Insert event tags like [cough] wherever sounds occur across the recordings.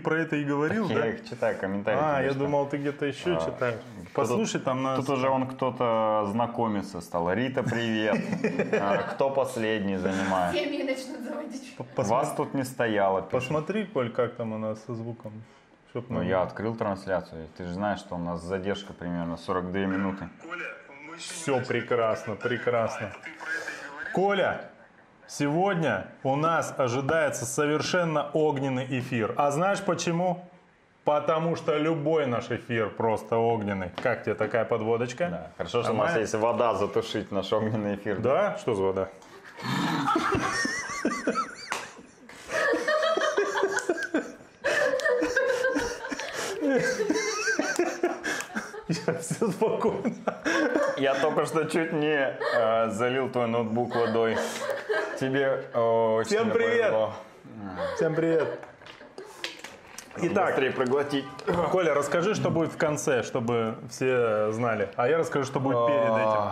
про это и говорил, Я да? их читаю, комментарии. А, я конечно. думал, ты где-то еще А, читаешь. Послушай, там на... Тут уже он кто-то знакомиться стал. Рита, привет. [laughs] А, Кто последний занимает? Семьи начнут заводить. Вас тут не стояло. Посмотри, Коль, как там у нас со звуком. Ну, я открыл трансляцию. Ты же знаешь, что у нас задержка примерно 42 минуты. Все прекрасно, прекрасно. Коля, сегодня у нас ожидается совершенно огненный эфир. А знаешь почему? Потому что любой наш эфир просто огненный. Как тебе такая подводочка? Да. Хорошо, что у нас есть вода затушить наш огненный эфир. Да? Что за вода? [laughs] Я все спокойно. Я только что чуть не э, залил твой ноутбук водой. Тебе э, Всем привет! повезло. Всем привет. Итак, Быстрее проглотить. Коля, расскажи, что будет в конце, чтобы все знали. А я расскажу, что будет перед этим.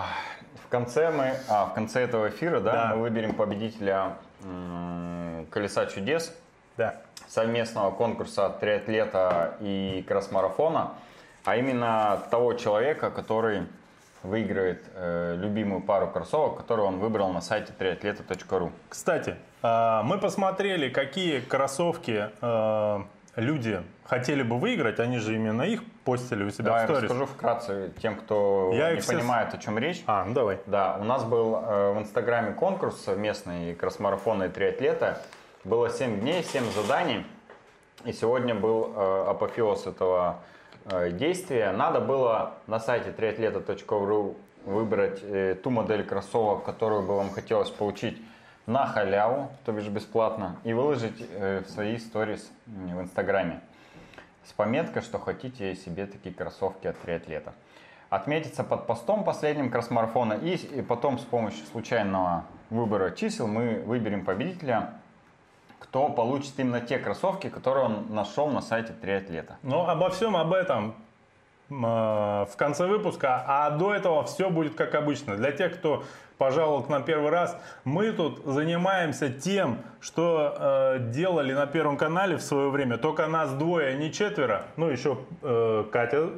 В конце мы, а, в конце этого эфира, да, Да. мы выберем победителя м, колеса чудес Да. совместного конкурса триатлета и кросс-марафона, а именно того человека, который выиграет э, любимую пару кроссовок, которую он выбрал на сайте триатлета.ру. Кстати, а, мы посмотрели, какие кроссовки а, люди хотели бы выиграть. Они же именно их постили у себя Давай в я сторис. расскажу вкратце тем, кто Я не все понимает, о чем речь. А, ну давай. Да, у нас был э, в Инстаграме конкурс совместный кросс-марафона и триатлета. Было 7 дней, 7 заданий. И сегодня был э, апофеоз этого э, действия. Надо было на сайте triatleta.ru выбрать э, ту модель кроссовок, которую бы вам хотелось получить на халяву, то бишь бесплатно, и выложить э, в свои сторис в Инстаграме с пометкой, что хотите себе такие кроссовки от триатлета. Отметиться под постом последним кросс-марафона и потом с помощью случайного выбора чисел мы выберем победителя, кто получит именно те кроссовки, которые он нашел на сайте триатлета. Ну, обо всем об этом э, в конце выпуска, а до этого все будет как обычно. Для тех, кто пожаловал к нам первый раз, мы тут занимаемся тем, что э, делали на Первом канале в свое время. Только нас двое, а не четверо. Ну, еще э, Катя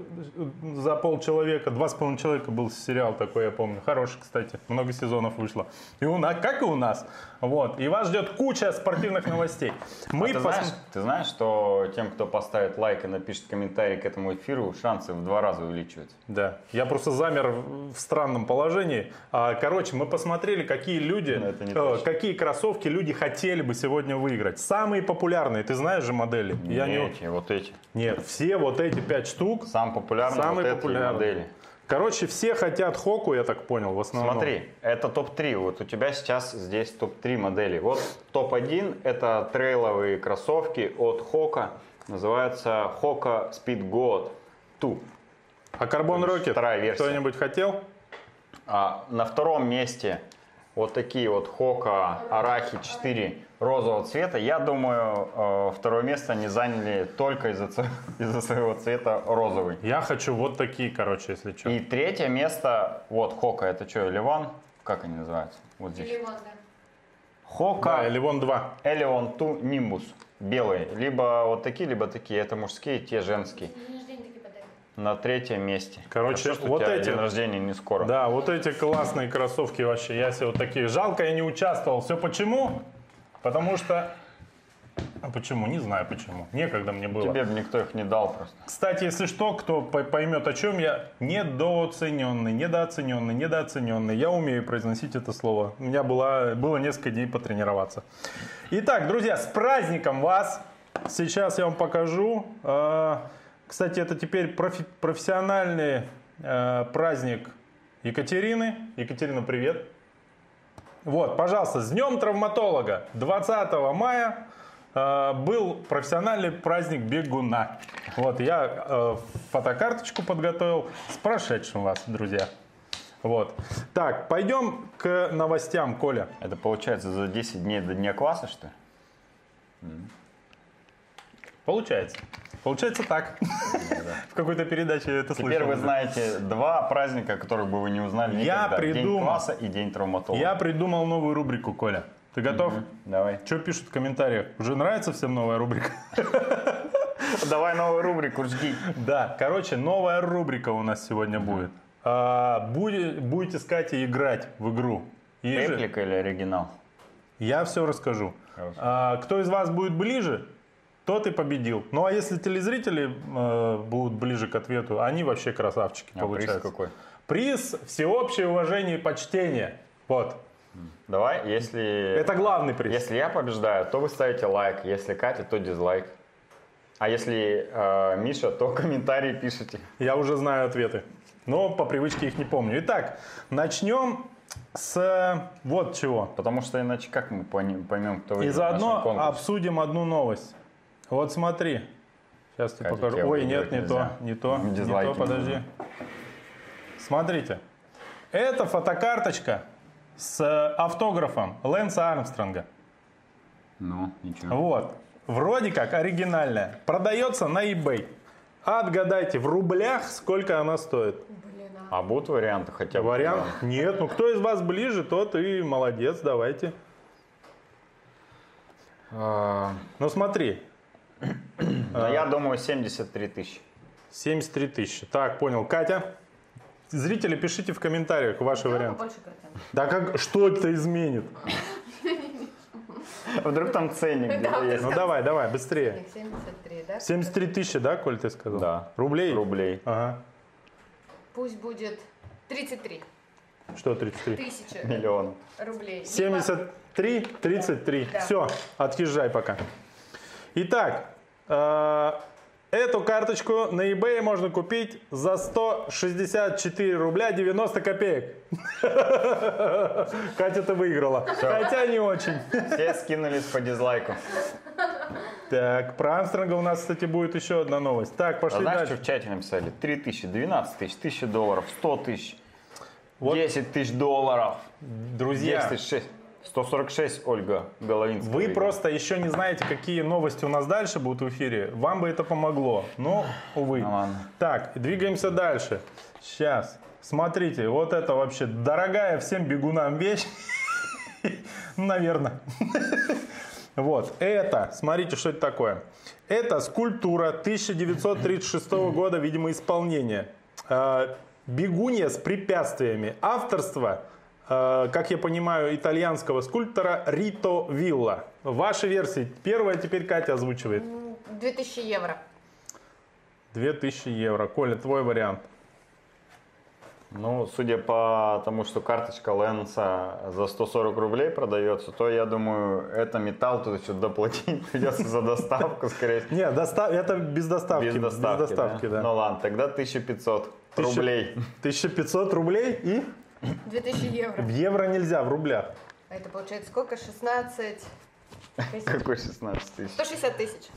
за полчеловека, два с половиной человека был сериал такой, я помню. Хороший, кстати, много сезонов вышло. И у нас, как и у нас. Вот. И вас ждет куча спортивных новостей. Мы А ты, пос- знаешь, ты знаешь, что тем, кто поставит лайк и напишет комментарий к этому эфиру, шансы в два раза увеличиваются? Да, я просто замер в странном положении. А, Короче, мы посмотрели, какие люди, не э, какие кроссовки люди хотели бы сегодня выиграть. Самые популярные, ты знаешь же модели? Я не... эти, вот эти. Нет, все вот эти пять штук. Самые популярные Самые вот популярные. модели. Короче, все хотят Хоку, я так понял, в основном. Смотри, это топ-3. Вот у тебя сейчас здесь топ-3 модели. Вот топ-1 это трейловые кроссовки от Хока. Называется Hoka Speed God 2. А Carbon Rocket Вторая версия. кто-нибудь хотел? А на втором месте вот такие вот Hoka Arahi 4 розового цвета. Я думаю, э, второе место они заняли только из-за [laughs] из-за своего цвета розовый. Я хочу вот такие, короче, если что. И третье место, вот Хока, это что, Ливан? Как они называются? Вот здесь. Или вон, да. Хока Да, вон два. Элеон Ту Нимбус. Белые. Либо вот такие, либо такие. Это мужские, те женские. День рождения такие подарки. На третьем месте. Короче, Хорошо, вот эти- день рождения не скоро. Да, вот эти классные кроссовки вообще. Я себе вот такие. Жалко, я не участвовал. Все почему? Потому что... А почему? Не знаю почему. Некогда мне было. Тебе бы никто их не дал просто. Кстати, если что, кто по- поймет, о чем я, недооцененный, недооцененный, недооцененный. Я умею произносить это слово. У меня было, было несколько дней потренироваться. Итак, друзья, с праздником вас! Сейчас я вам покажу. Э, Кстати, это теперь профи- профессиональный э, праздник Екатерины. Екатерина, привет. Вот, пожалуйста, с Днем травматолога. 20 мая э, был профессиональный праздник бегуна. Вот, я э, фотокарточку подготовил с прошедшим вас, друзья. Вот. Так, пойдем к новостям, Коля. Это получается за 10 дней до дня класса, что ли? Получается. Получается так. В какой-то передаче это слышал. Теперь вы знаете два праздника, которых бы вы не узнали Я никогда. День класса и День травматолога. Я придумал новую рубрику, Коля. Ты готов? Давай. Что пишут в комментариях? Уже нравится всем новая рубрика? Давай новую рубрику жги. Да, короче, новая рубрика у нас сегодня будет. А, буде- будете искать и играть в игру. Реплика или оригинал? Я все расскажу. Хорошо. А, кто из вас будет ближе, тот и победил. Ну а если телезрители э, будут ближе к ответу, они вообще красавчики А приз получаются. какой? Приз всеобщее уважение и почтение. Вот. Давай, если... Это главный приз. Если я побеждаю, то вы ставите лайк. Если Катя, то дизлайк. А если э, Миша, то [laughs] комментарии пишите. Я уже знаю ответы. Но по привычке их не помню. Итак, начнем с э, вот чего. Потому что иначе как мы поймем, кто И выиграл в заодно обсудим одну новость. Вот смотри. Сейчас тебе покажу. Ой, нет, не нельзя. то, не то, не Дизлайки то, подожди. Смотрите. Это фотокарточка с э, автографом Лэнса Армстронга. Ну, ничего. Вот. Вроде как оригинальная. Продается на eBay. Отгадайте в рублях, сколько она стоит. Блин, а. А будут варианты хотя бы? Вариант? Нет. Ну, кто из вас ближе, тот и молодец. Давайте. А, Ну, смотри. Ну, я думаю, 73 тысячи. 73 тысячи. Так, понял. Катя? Зрители, пишите в комментариях ваши варианты. Да как, что это изменит? [laughs] Вдруг там ценник где-то есть. Ну давай, давай, быстрее. Нет, 73, да? 73 тысячи, да, Коль, ты сказал? Да. Рублей? Рублей. Ага. Пусть будет 33 Что 33? тысячи Миллион. рублей. 73, 33. Да. Все, отъезжай пока. Итак, э, эту карточку на eBay можно купить за 164 рубля 90 копеек. [laughs] Катя, ты выиграла. Хотя не очень. Все скинулись по дизлайку. Так, про Армстронга у нас, кстати, будет еще одна новость. Так, А пошли знаешь, дальше. что в чате написали? 3 тысячи, 12 тысяч, 1000 долларов, 100 тысяч, Вот. 10 тысяч долларов. Друзья, 10 6. 146 Ольга Головинская. Вы выиграла. просто еще не знаете, какие новости у нас дальше будут в эфире. Вам бы это помогло. Но, увы. Ну ладно. Так, двигаемся дальше. Сейчас. Смотрите, вот это вообще дорогая всем бегунам вещь. [laughs] Наверное. [laughs] Вот, это, смотрите, что это такое. Это скульптура 1936 года, видимо, исполнения. Э, Бегунья с препятствиями. Авторство, как я понимаю, итальянского скульптора Рито Вилла. Ваши версии. Первая теперь Катя озвучивает. М, 2000 евро. 2000 евро. Коля, твой вариант. Ну, судя по тому, что карточка Лэнса за 140 рублей продается, то я думаю, это металл, тут еще доплатить [laughs] придется за доставку, скорее всего. Нет, доста- это без доставки. Без доставки, доставки, да? да. Ну ладно, тогда 1500 Тысяча- рублей. [laughs] 1500 рублей и 2000 евро. в евро нельзя, в рублях. А это получается сколько? 16 тысяч? Какой 16 тысяч? 160 тысяч.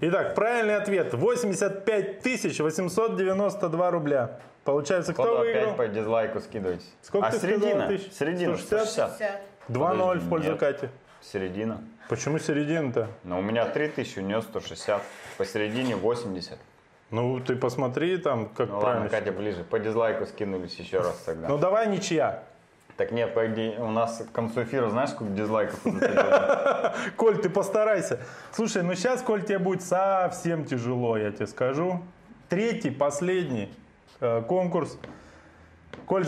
Итак, правильный ответ. 85 892 рубля. Получается, кто Кто выиграл? опять по дизлайку скидывайте. Сколько а ты середина? тысяч? Середина, 160? 160. 2-0 в пользу нет. Кати. Середина. Почему середина-то? Но у меня 3000, у нее 160. Посередине 80. Ну, ты посмотри там, как Ну правильно. ладно, Катя ближе. По дизлайку скинулись еще раз тогда. Ну, давай ничья. Так нет, погоди, у нас к концу эфира знаешь, сколько дизлайков? [laughs] Коль, ты постарайся. Слушай, ну сейчас, Коль, тебе будет совсем тяжело, я тебе скажу. Третий, последний э, конкурс. Коль,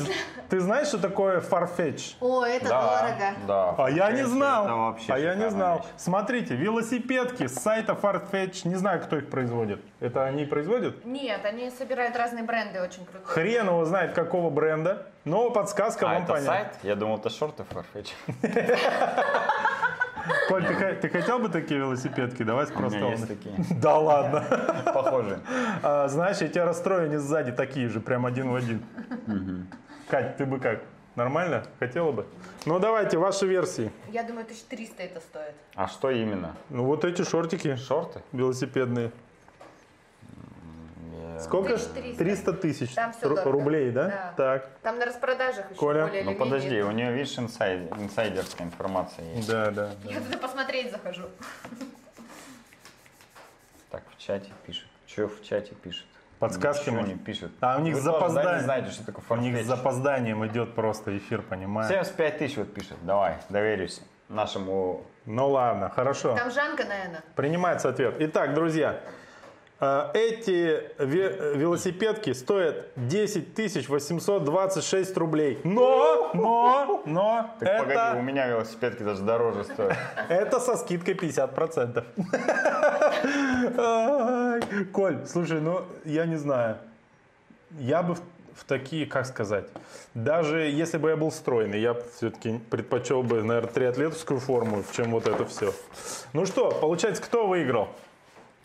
ты знаешь, что такое Farfetch? О, это Да, дорого. да. А я не Это знал. вообще А я не шикарная знал. вещь. Смотрите, велосипедки с сайта Farfetch. Не знаю, кто их производит. Это они производят? Нет, они собирают разные бренды очень крутые. Хрен его знает, какого бренда. Но подсказка А вам это понятна. сайт? Я думал, это шорты Farfetch. [laughs] Коль, ты, ты хотел бы такие велосипедки? Давай У просто. меня есть такие. [laughs] Да ладно. Похожие. А, знаешь, я тебя расстрою, они сзади такие же, прям один в один. Кать, ты бы как? Нормально? Хотела бы? Ну давайте, ваши версии. Я думаю, 1300 это стоит. А что именно? Ну вот эти шортики Шорты? велосипедные. Сколько? 1300. 300 тысяч Там дорого. рублей, да? Да. Так, Там на распродажах еще Коля? более Ну или подожди, менее. у нее, видишь, инсайд- инсайдерская информация есть. да, да. Я туда посмотреть захожу. Так, в чате пишет. Что в чате пишет? Подсказки Ничего не пишет. А у них с да, запозданием. знаете, что такое У них с запозданием идет просто эфир, понимаешь? 75 тысяч вот пишет. Давай, доверюсь нашему... Ну ладно, хорошо. Там Жанка, наверное. Принимается ответ. Итак, друзья, Эти ве- велосипедки стоят 10 826 рублей. Но, но, но, Так погоди, у это, меня велосипедки даже дороже стоят. это со скидкой 50%. Ай, Коль, слушай, ну, я не знаю. Я бы в такие, как сказать, даже если бы я был стройный, я все-таки предпочел бы, наверное, триатлетовскую форму, чем вот это все. Ну что, получается, кто выиграл?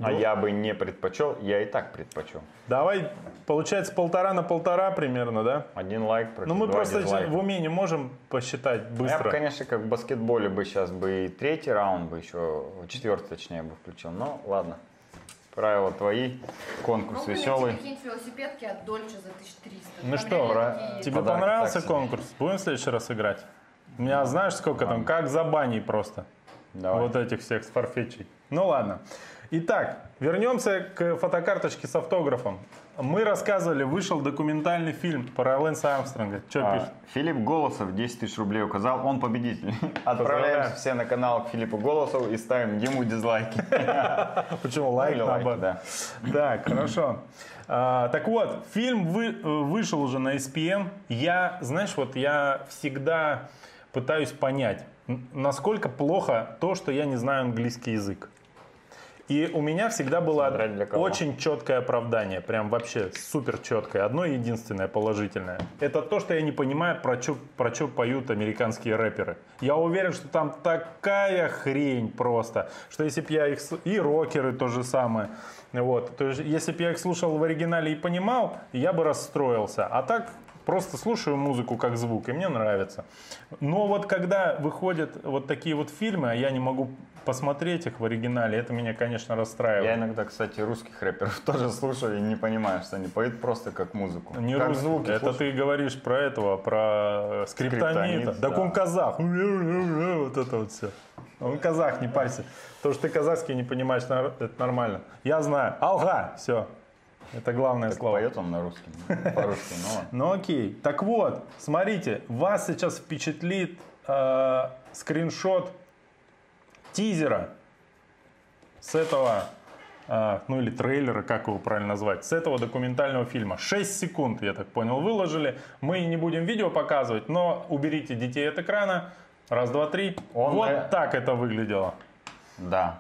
А я бы не предпочел, я и так предпочел. Давай, получается, полтора на полтора примерно, да? Один лайк против Ну, мы два просто дизлайка. в уме не можем посчитать Я бы, быстро. конечно, как в баскетболе бы сейчас бы и третий раунд бы еще, четвертый точнее бы включил. Но ладно, правила твои, конкурс Ну, веселый. какие-нибудь велосипедки от Дольче за 1300. Ну Там что, Ра- Тебе Подарок понравился себе. конкурс? Будем в следующий раз играть? У меня, знаешь, сколько там? Как за баней просто. Давай. Вот этих всех с фарфетчей. Ну ладно. Итак, вернемся к фотокарточке с автографом. Мы рассказывали, вышел документальный фильм про Лэнса Армстронга. Что А, пишет? Филипп Голосов 10 тысяч рублей указал, он победитель. Отправляемся все на канал к Филиппу Голосову и ставим ему дизлайки. [laughs] Почему лайк Или лайки, да. Так, хорошо. А, так вот, фильм вы- э, вышел уже на SPM. Я, знаешь, вот я всегда пытаюсь понять, насколько плохо то, что я не знаю английский язык. И у меня всегда было очень четкое оправдание, прям вообще супер четкое, одно единственное положительное. Это то, что я не понимаю, про что про чё поют американские рэперы. Я уверен, что там такая хрень просто, что если бы я их... И рокеры то же самое. Вот. То есть, если бы я их слушал в оригинале и понимал, я бы расстроился. А так просто слушаю музыку как звук, и мне нравится. Но вот когда выходят вот такие вот фильмы, а я не могу посмотреть их в оригинале, это меня, конечно, расстраивает. Я иногда, кстати, русских рэперов [laughs] тоже слушаю и не понимаю, что они поют просто как музыку. Не как рус- звуки. Это слушаю. ты говоришь про этого, про скриптонита. Скриптонит, Так да. он казах. [laughs] Вот это вот все. Он казах, не парься. То, что ты казахский не понимаешь, это нормально. Я знаю. Алга. Все. Это главное Так слово. поет он на русском, по-русски, ну. Ну окей. Так вот, смотрите, вас сейчас впечатлит э, скриншот тизера с этого, э, ну или трейлера, как его правильно назвать, с этого документального фильма. 6 секунд, я так понял, выложили. Мы не будем видео показывать, но уберите детей от экрана. Раз, два, три. Он, вот э, так это выглядело. Да.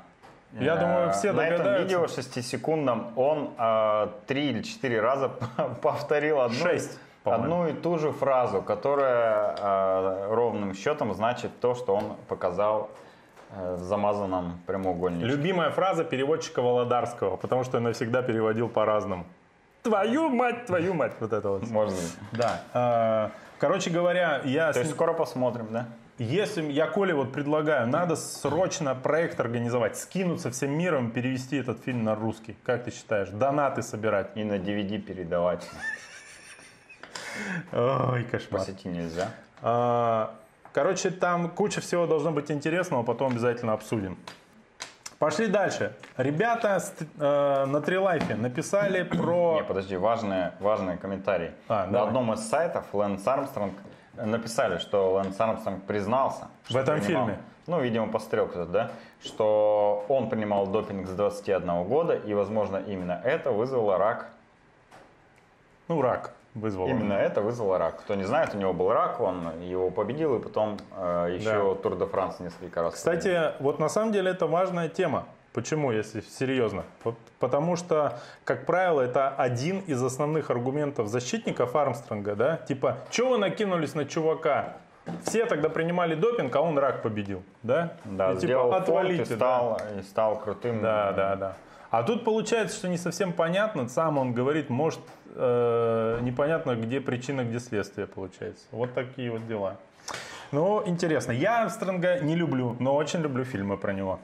Я думаю, все На этом видео 6-секундном он а, три или четыре раза [laughs] повторил одну, Шесть, одну и ту же фразу, которая а, ровным счетом значит то, что он показал э, в замазанном прямоугольнике. Любимая фраза переводчика Володарского, потому что я навсегда переводил по-разному. Твою мать, твою мать. Вот это вот. Можно. Да. Короче говоря, я, То есть скоро посмотрим, да? Если я Коле вот предлагаю, надо срочно проект организовать, скинуться всем миром, перевести этот фильм на русский. Как ты считаешь? Донаты собирать. И на DVD передавать. Ой, кошмар. сети нельзя. А, Короче, там куча всего должно быть интересного, потом обязательно обсудим. Пошли дальше. Ребята э, на Трилайфе написали про... Не, подожди, важные, важные комментарии. А, На давай. одном из сайтов Лэнс Армстронг написали, что Лэнс Армстронг признался. В этом принимал- фильме? Ну, видимо, посмотрел кто-то, да? Что он принимал допинг с 21 года, и, возможно, именно это вызвало рак. Ну, рак вызвал. Именно это вызвало рак. Кто не знает, у него был рак, он его победил, и потом э, еще Тур де Франс несколько раз. победил. Кстати, вот на самом деле это важная тема. Почему, если серьезно? Потому что, как правило, это один из основных аргументов защитников Армстронга, да? Типа, что вы накинулись на чувака? Все тогда принимали допинг, а он рак победил, да? Да, И сделал типа, фолт и отвалите, да. стал, и стал крутым. Да, да, да. А тут получается, что не совсем понятно. Сам он говорит, может, э, непонятно, где причина, где следствие получается. Вот такие вот дела. Ну, интересно. Я Армстронга не люблю, но очень люблю фильмы про него.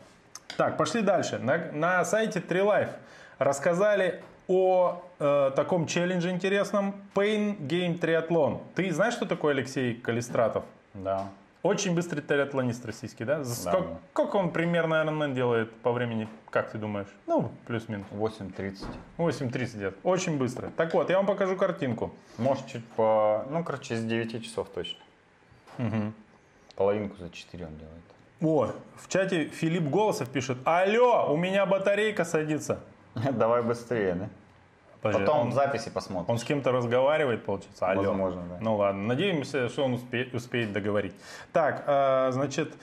Так, пошли дальше. На, на сайте Trilife рассказали о э, таком челлендже интересном Pain Game Triathlon. Ты знаешь, что такое Алексей Калистратов? Да. Очень быстрый триатлонист российский, да? Да, Сколько, да. сколько он примерно Ironman делает по времени, как ты думаешь? Ну, плюс-минус. 8.30. 8.30 лет. Очень быстро. Так вот, я вам покажу картинку. Может, чуть по... Ну, короче, с 9 часов точно. Половинку за 4 он делает. О, в чате Филипп Голосов пишет. Алло, у меня батарейка садится. [laughs] Давай быстрее, да? Подожди, Потом он, записи посмотрим. он с кем-то разговаривает, получается. Алло. Возможно, да. Ну ладно, надеемся, что он успе- успеет договорить. Так, а, значит,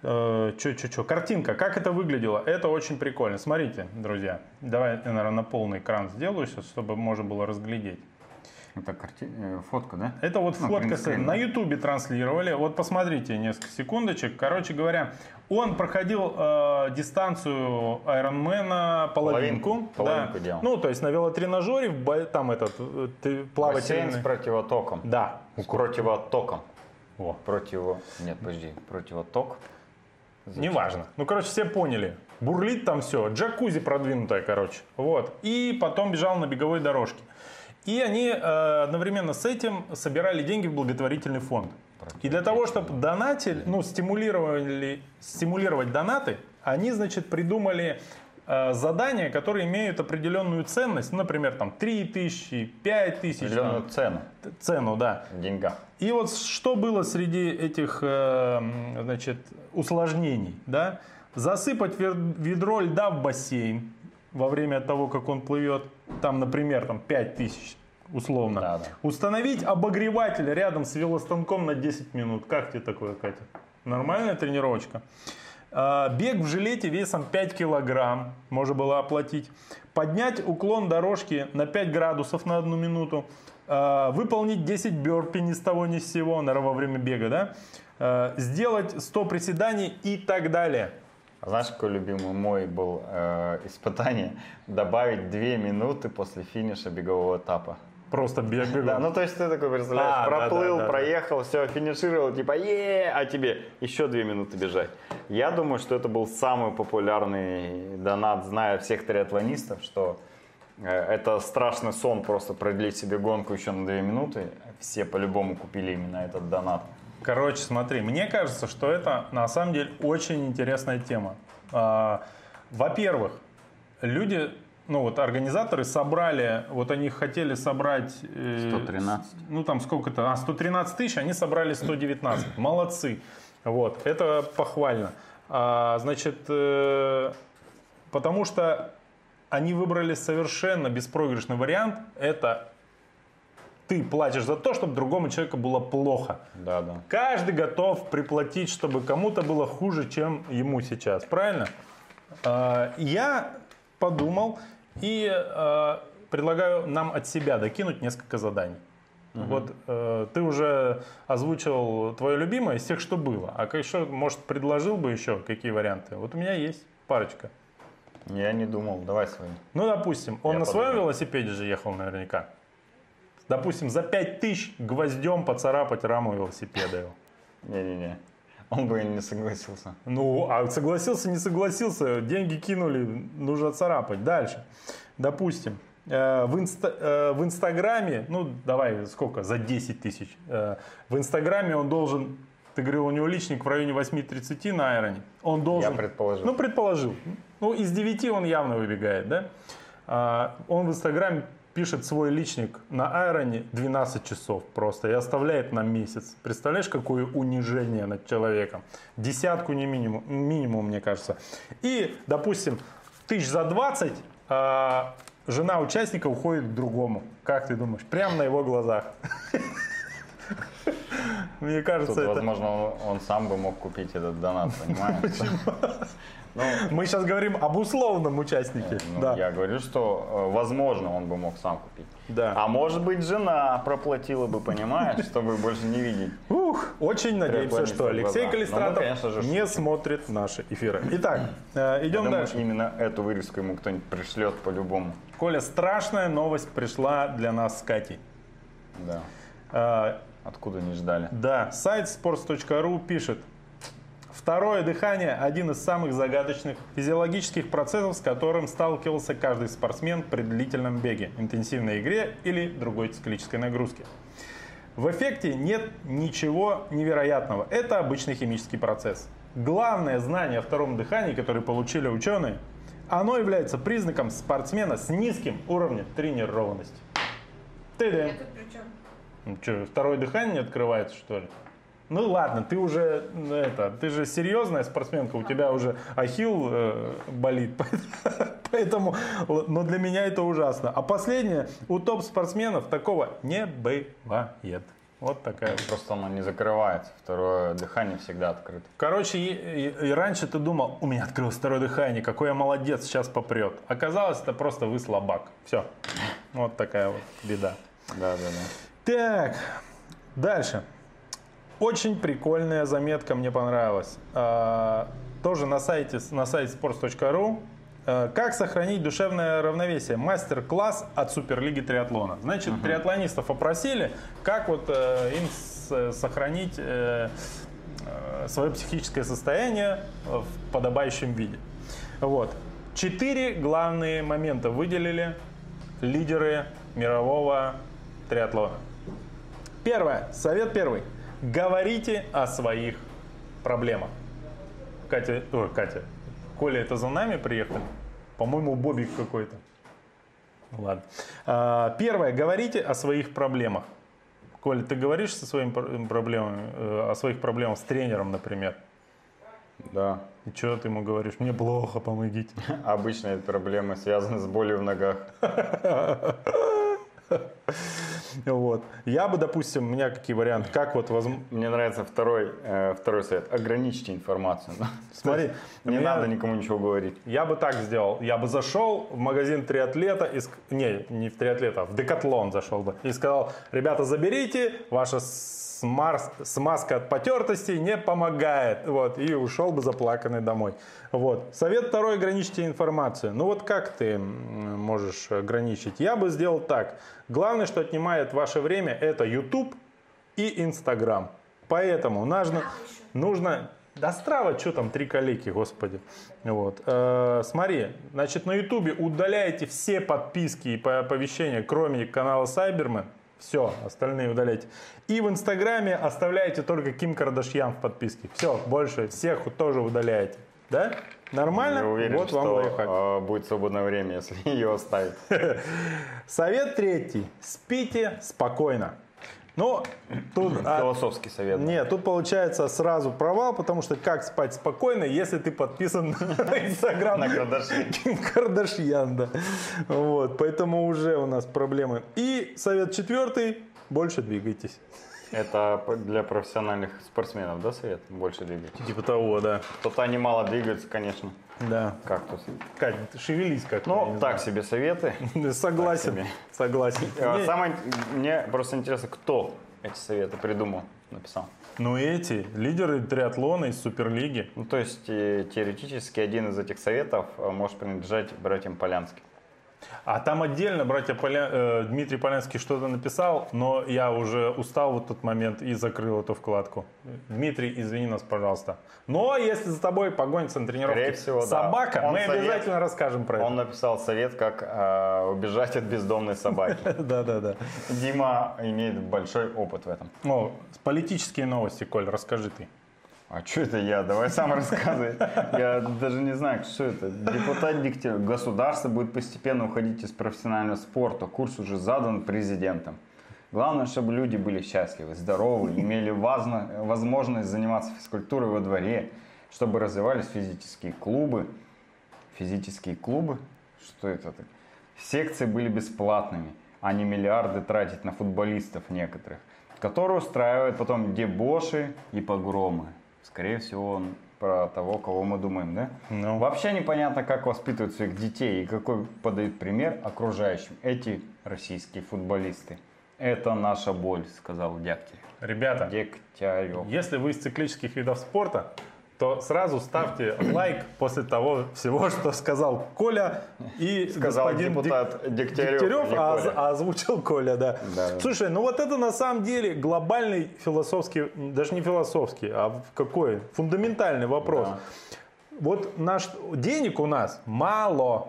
что-что-что, картинка, как это выглядело? Это очень прикольно. Смотрите, друзья, давай я, наверное, на полный экран сделаю сейчас, чтобы можно было разглядеть. Это карти... э, фотка, да? Это вот Ну, фотка принтскрин, на ютубе транслировали. Вот посмотрите несколько секундочек. Короче говоря, он проходил э, дистанцию Айронмена половинку. Половинку, половинку да. делал. Ну, то есть на велотренажере, там этот ты Бассейн плавательный. с противотоком. Да. С противотоком. О. Противо... Нет, подожди. Противоток. Неважно. Ну, короче, все поняли. Бурлит там все. Джакузи продвинутая, короче. Вот. И потом бежал на беговой дорожке. И они э, одновременно с этим собирали деньги в благотворительный фонд. И для того, чтобы донатили, ну, стимулировали, стимулировать донаты, они, значит, придумали э, задания, которые имеют определенную ценность. Ну, например, там 3 тысячи, 5 тысяч. Определенную там, цену цену, да. в деньгах. И вот что было среди этих э, значит, усложнений? Да? Засыпать ведро льда в бассейн во время того, как он плывет, там, например, там 5 тысяч условно. Да, да. Установить обогреватель рядом с велостанком на 10 минут. Как тебе такое, Катя? Нормальная тренировочка? А, Бег в жилете весом 5 килограмм можно было оплатить. Поднять уклон дорожки на 5 градусов на одну минуту. А, Выполнить 10 бёрпи ни с того ни с сего, наверное, во время бега, да? А, Сделать 100 приседаний и так далее. А знаешь, какой любимый мой был э, испытание? Добавить 2 минуты после финиша бегового этапа. Просто бег бегом. Да, ну то есть ты такой представляешь, А, проплыл, да, да, да. проехал, все, финишировал, типа, е а тебе еще две минуты бежать. Я думаю, что это был самый популярный донат, зная всех триатлонистов, что э, это страшный сон просто продлить себе гонку еще на две минуты. Все по-любому купили именно этот донат. Короче, смотри, мне кажется, что это на самом деле очень интересная тема. А, Во-первых, люди, ну вот организаторы собрали, вот они хотели собрать... э, 113. Ну там сколько-то, а 113 тысяч, они собрали 119. Молодцы. Вот, это похвально. А, значит, э, потому что они выбрали совершенно беспроигрышный вариант. Это ты платишь за то, чтобы другому человеку было плохо. Да, да. Каждый готов приплатить, чтобы кому-то было хуже, чем ему сейчас. Правильно? А, Я подумал и а, предлагаю нам от себя докинуть несколько заданий. Вот э, ты уже озвучил твое любимое из тех, что было. А как еще, может, предложил бы еще какие варианты? Вот у меня есть парочка. Я не думал, давай свои. Ну, допустим, он Я на своем подумаю. велосипеде же ехал наверняка. Допустим, за 5000 гвоздем поцарапать раму велосипеда его. Не-не-не. Он бы не согласился. Ну, а согласился, не согласился, деньги кинули, нужно царапать. Дальше. Допустим, э, в, инста- э, в Инстаграме, ну, давай, сколько, за 10 тысяч. Э, В Инстаграме он должен, ты говорил, у него личник в районе 8.30 на Айроне. Он должен... Я предположил. Ну, предположил. Ну, из 9 он явно выбегает, да? А, Он в Инстаграме пишет свой личник на Айроне 12 часов просто и оставляет на месяц. Представляешь, какое унижение над человеком? Десятку не минимум, минимум мне кажется. И, допустим, тысяч за 20 а, жена участника уходит к другому. Как ты думаешь? Прямо на его глазах. [laughs] Мне кажется, Тут, это... возможно, он, он сам бы мог купить этот донат, понимаешь? [laughs] Ну, Мы сейчас говорим об условном участнике. ну, да. я говорю, что, э, возможно, он бы мог сам купить. Да. А может быть, жена проплатила бы, понимаешь, [laughs] чтобы больше не видеть. Ух, очень надеемся, что Алексей. Калистратов Ну, конечно же, не шутим. смотрит наши эфиры. Итак, э, идем Думаю, дальше. именно эту вырезку ему кто-нибудь пришлет по-любому. Коля, страшная новость пришла для нас с Катей. Да. Э, Откуда не ждали. Да, сайт sports.ru пишет. Второе дыхание – один из самых загадочных физиологических процессов, с которым сталкивался каждый спортсмен при длительном беге, интенсивной игре или другой циклической нагрузке. В эффекте нет ничего невероятного. Это обычный химический процесс. Главное знание о втором дыхании, которое получили ученые, оно является признаком спортсмена с низким уровнем тренированности. Ты Я тут при чем? ну что, второе дыхание не открывается, что ли? Ну ладно, ты уже это, ты же серьезная спортсменка, у тебя уже ахилл э, болит, [laughs] поэтому, но для меня это ужасно. А последнее, у топ-спортсменов такого не бывает. Вот такая. Просто оно не закрывается. Второе дыхание всегда открыто. Короче, и, и- и раньше ты думал, у меня открылось второе дыхание, какой я молодец, сейчас попрет. Оказалось, это просто вы слабак. Все. Вот такая вот беда. Да, да, да. Так, дальше. Очень прикольная заметка мне понравилась. А, тоже на сайте, на сайте sports.ru. А, Как сохранить душевное равновесие? Мастер-класс от Суперлиги триатлона. Значит, триатлонистов опросили, как вот э, им с- сохранить э, э, свое психическое состояние в подобающем виде. Вот. Четыре главные момента выделили лидеры мирового триатлона. Первое. Совет первый. Говорите о своих проблемах. Катя, ой, Катя, Коля, это за нами приехали? По-моему, Бобик какой-то. Ладно. А, Первое. Говорите о своих проблемах. Коля, ты говоришь со своими пр- проблемами, э, о своих проблемах с тренером, например? Да. И что ты ему говоришь? Мне плохо, помогите. [laughs] Обычные проблемы связаны с болью в ногах. [laughs] Вот. Я бы, допустим, у меня какие варианты, как вот возм- Мне нравится второй, э, второй совет. Ограничьте информацию. [laughs] Смотри, Не меня- надо никому ничего говорить. Я бы так сделал. Я бы зашел в магазин триатлета, и, не, не в триатлета, а в Декатлон зашел бы. И сказал, ребята, заберите, ваша смар- смазка от потертостей не помогает. Вот, и ушел бы заплаканный домой. Вот. Совет второй, ограничьте информацию. Ну вот как ты можешь ограничить? Я бы сделал так. Главное, что отнимает ваше время, это YouTube и Instagram. Поэтому нужно, нужно да страва, что там, три коллеги, господи. Вот. Э, смотри, значит, на ютубе удаляйте все подписки и по- оповещения, кроме канала Сайбермен. Все, остальные удаляйте. И в инстаграме оставляйте только Ким Кардашьян в подписке. Все, больше всех тоже удаляете. Да? Нормально? Я уверен, вот вам лайфхак. э, будет свободное время, если [laughs] ее оставить. [laughs] Совет третий. Спите спокойно. Ну, тут... [clears throat] а, Философский совет. Нет, тут получается сразу провал, потому что как спать спокойно, если ты подписан [laughs] на Инстаграм На Кардашьян. Ким Кардашьян, да. Вот, поэтому уже у нас проблемы. И совет четвертый, больше двигайтесь. Это для профессиональных спортсменов, да, совет? Больше двигаться. Типа того, да. Кто-то они мало двигаются, конечно. Да. Кактус. Кать, шевелись как Ну, [laughs] так себе советы. Согласен, согласен. Э, Самое, мне просто интересно, кто эти советы придумал, написал. Ну эти, лидеры триатлона из Суперлиги. Ну, то есть, э, теоретически, один из этих советов э, может принадлежать братьям Полянским. А там отдельно братья Поля... э, Дмитрий Полянский что-то написал, но я уже устал в тот момент и закрыл эту вкладку. Дмитрий, извини нас, пожалуйста. Но если за тобой погонится на тренировке Скорее всего, да. собака, Он мы совет- обязательно расскажем про Он написал совет, как э, убежать от бездомной собаки. [laughs] это. Да-да-да. Дима имеет большой опыт в этом. О, политические новости, Коль, расскажи ты. А что это я? Давай сам рассказывай. Я даже не знаю, что это. Депутат Дегтярев. Государство будет постепенно уходить из профессионального спорта. Курс уже задан президентом. Главное, чтобы люди были счастливы, здоровы, имели возможность заниматься физкультурой во дворе, чтобы развивались физические клубы. Физические клубы? Что это? Секции были бесплатными, а не миллиарды тратить на футболистов некоторых, которые устраивают потом дебоши и погромы. Скорее всего, он про того, кого мы думаем, да? Ну. Вообще непонятно, как воспитывают своих детей и какой подают пример окружающим эти российские футболисты. Это наша боль, сказал Дегтярев. Ребята, Дегтярев. если вы из циклических видов спорта, то сразу ставьте лайк после того всего, что сказал Коля и Сказал господин депутат Дик- Дегтярев, а, Коля. а озвучил Коля, да. Да. Слушай, ну вот это на самом деле глобальный философский, даже не философский, а какой? Фундаментальный вопрос. Да. Вот наш денег у нас мало,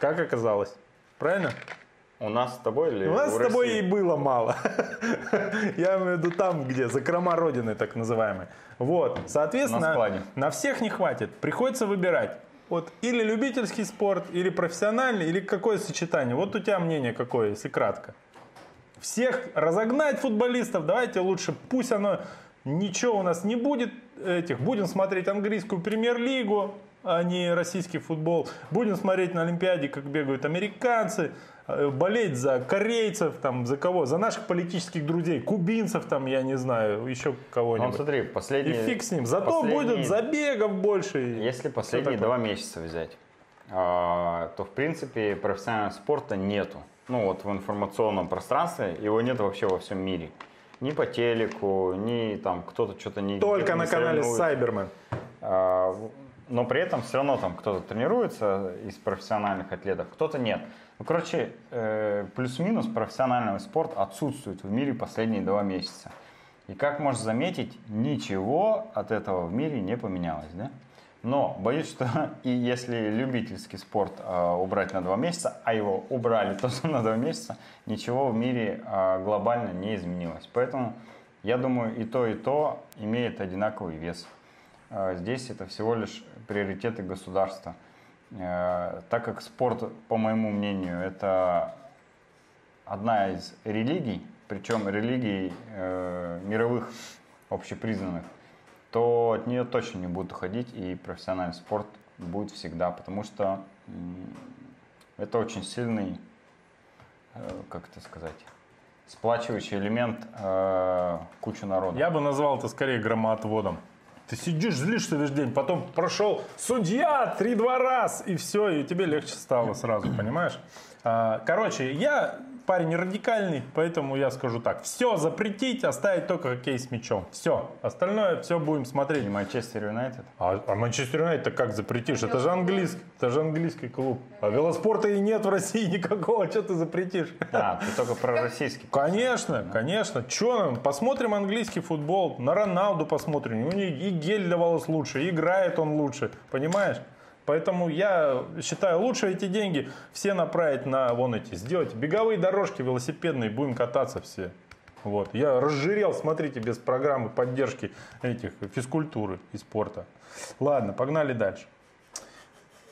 как оказалось. Правильно? У нас с тобой или У нас у с тобой России? и было мало. [laughs] Я имею в виду там, где, закрома Родины, так называемые. Вот, На соответственно, складе. на всех не хватит. Приходится выбирать. Вот или любительский спорт, или профессиональный, или какое сочетание. Вот у тебя мнение какое, если кратко. Всех разогнать футболистов, давайте лучше, пусть оно ничего у нас не будет этих. Будем смотреть английскую премьер-лигу, а не российский футбол. Будем смотреть на Олимпиаде, как бегают американцы, болеть за корейцев, там, за кого? За наших политических друзей, кубинцев, там, я не знаю, еще Ну, кого-нибудь. смотри, И последние... фиг с ним. Зато последние- будет забегов больше. Если последние два месяца взять, а, то в принципе профессионального спорта нету. Ну вот в информационном пространстве его нет вообще во всем мире. Ни по телеку, ни там кто-то что-то не Только не на канале. Сайбермен. А, Но при этом все равно там кто-то тренируется из профессиональных атлетов, кто-то нет. Ну, короче, э, плюс-минус профессиональный спорт отсутствует в мире последние два месяца. И как можно заметить, ничего от этого в мире не поменялось, да? Но боюсь, что [laughs] и если любительский спорт э, убрать на два месяца, а его убрали [laughs] тоже на два месяца, ничего в мире э, глобально не изменилось. Поэтому я думаю, и то, и то имеет одинаковый вес. Э, Здесь это всего лишь приоритеты государства. Э, Так как спорт, по моему мнению, это одна из религий, причем религий э, мировых общепризнанных, то от нее точно не будут уходить, и профессиональный спорт будет всегда, потому что это очень сильный, э, как это сказать, сплачивающий элемент э, кучу народа. Я бы назвал это скорее громоотводом. Ты сидишь, злишься весь день, потом прошел судья три-два раз, и все, и тебе легче стало сразу, понимаешь? А, Короче, я парень радикальный, поэтому я скажу так. Все запретить, оставить только хоккей с мячом. Все. Остальное все будем смотреть. И Манчестер Юнайтед. А, а Манчестер Юнайтед как запретишь? Это же английский, это же английский клуб. А велоспорта и нет в России [laughs] никакого, что ты запретишь? А, ты только про российский. Конечно, конечно. Че нам? Посмотрим английский футбол. На Роналду посмотрим. У него и гель для волос лучше, играет он лучше. Понимаешь? Поэтому я считаю, лучше эти деньги все направить на вон эти. Сделать беговые дорожки велосипедные, будем кататься все. Вот. Я разжирел, смотрите, без программы поддержки этих физкультуры и спорта. Ладно, погнали дальше.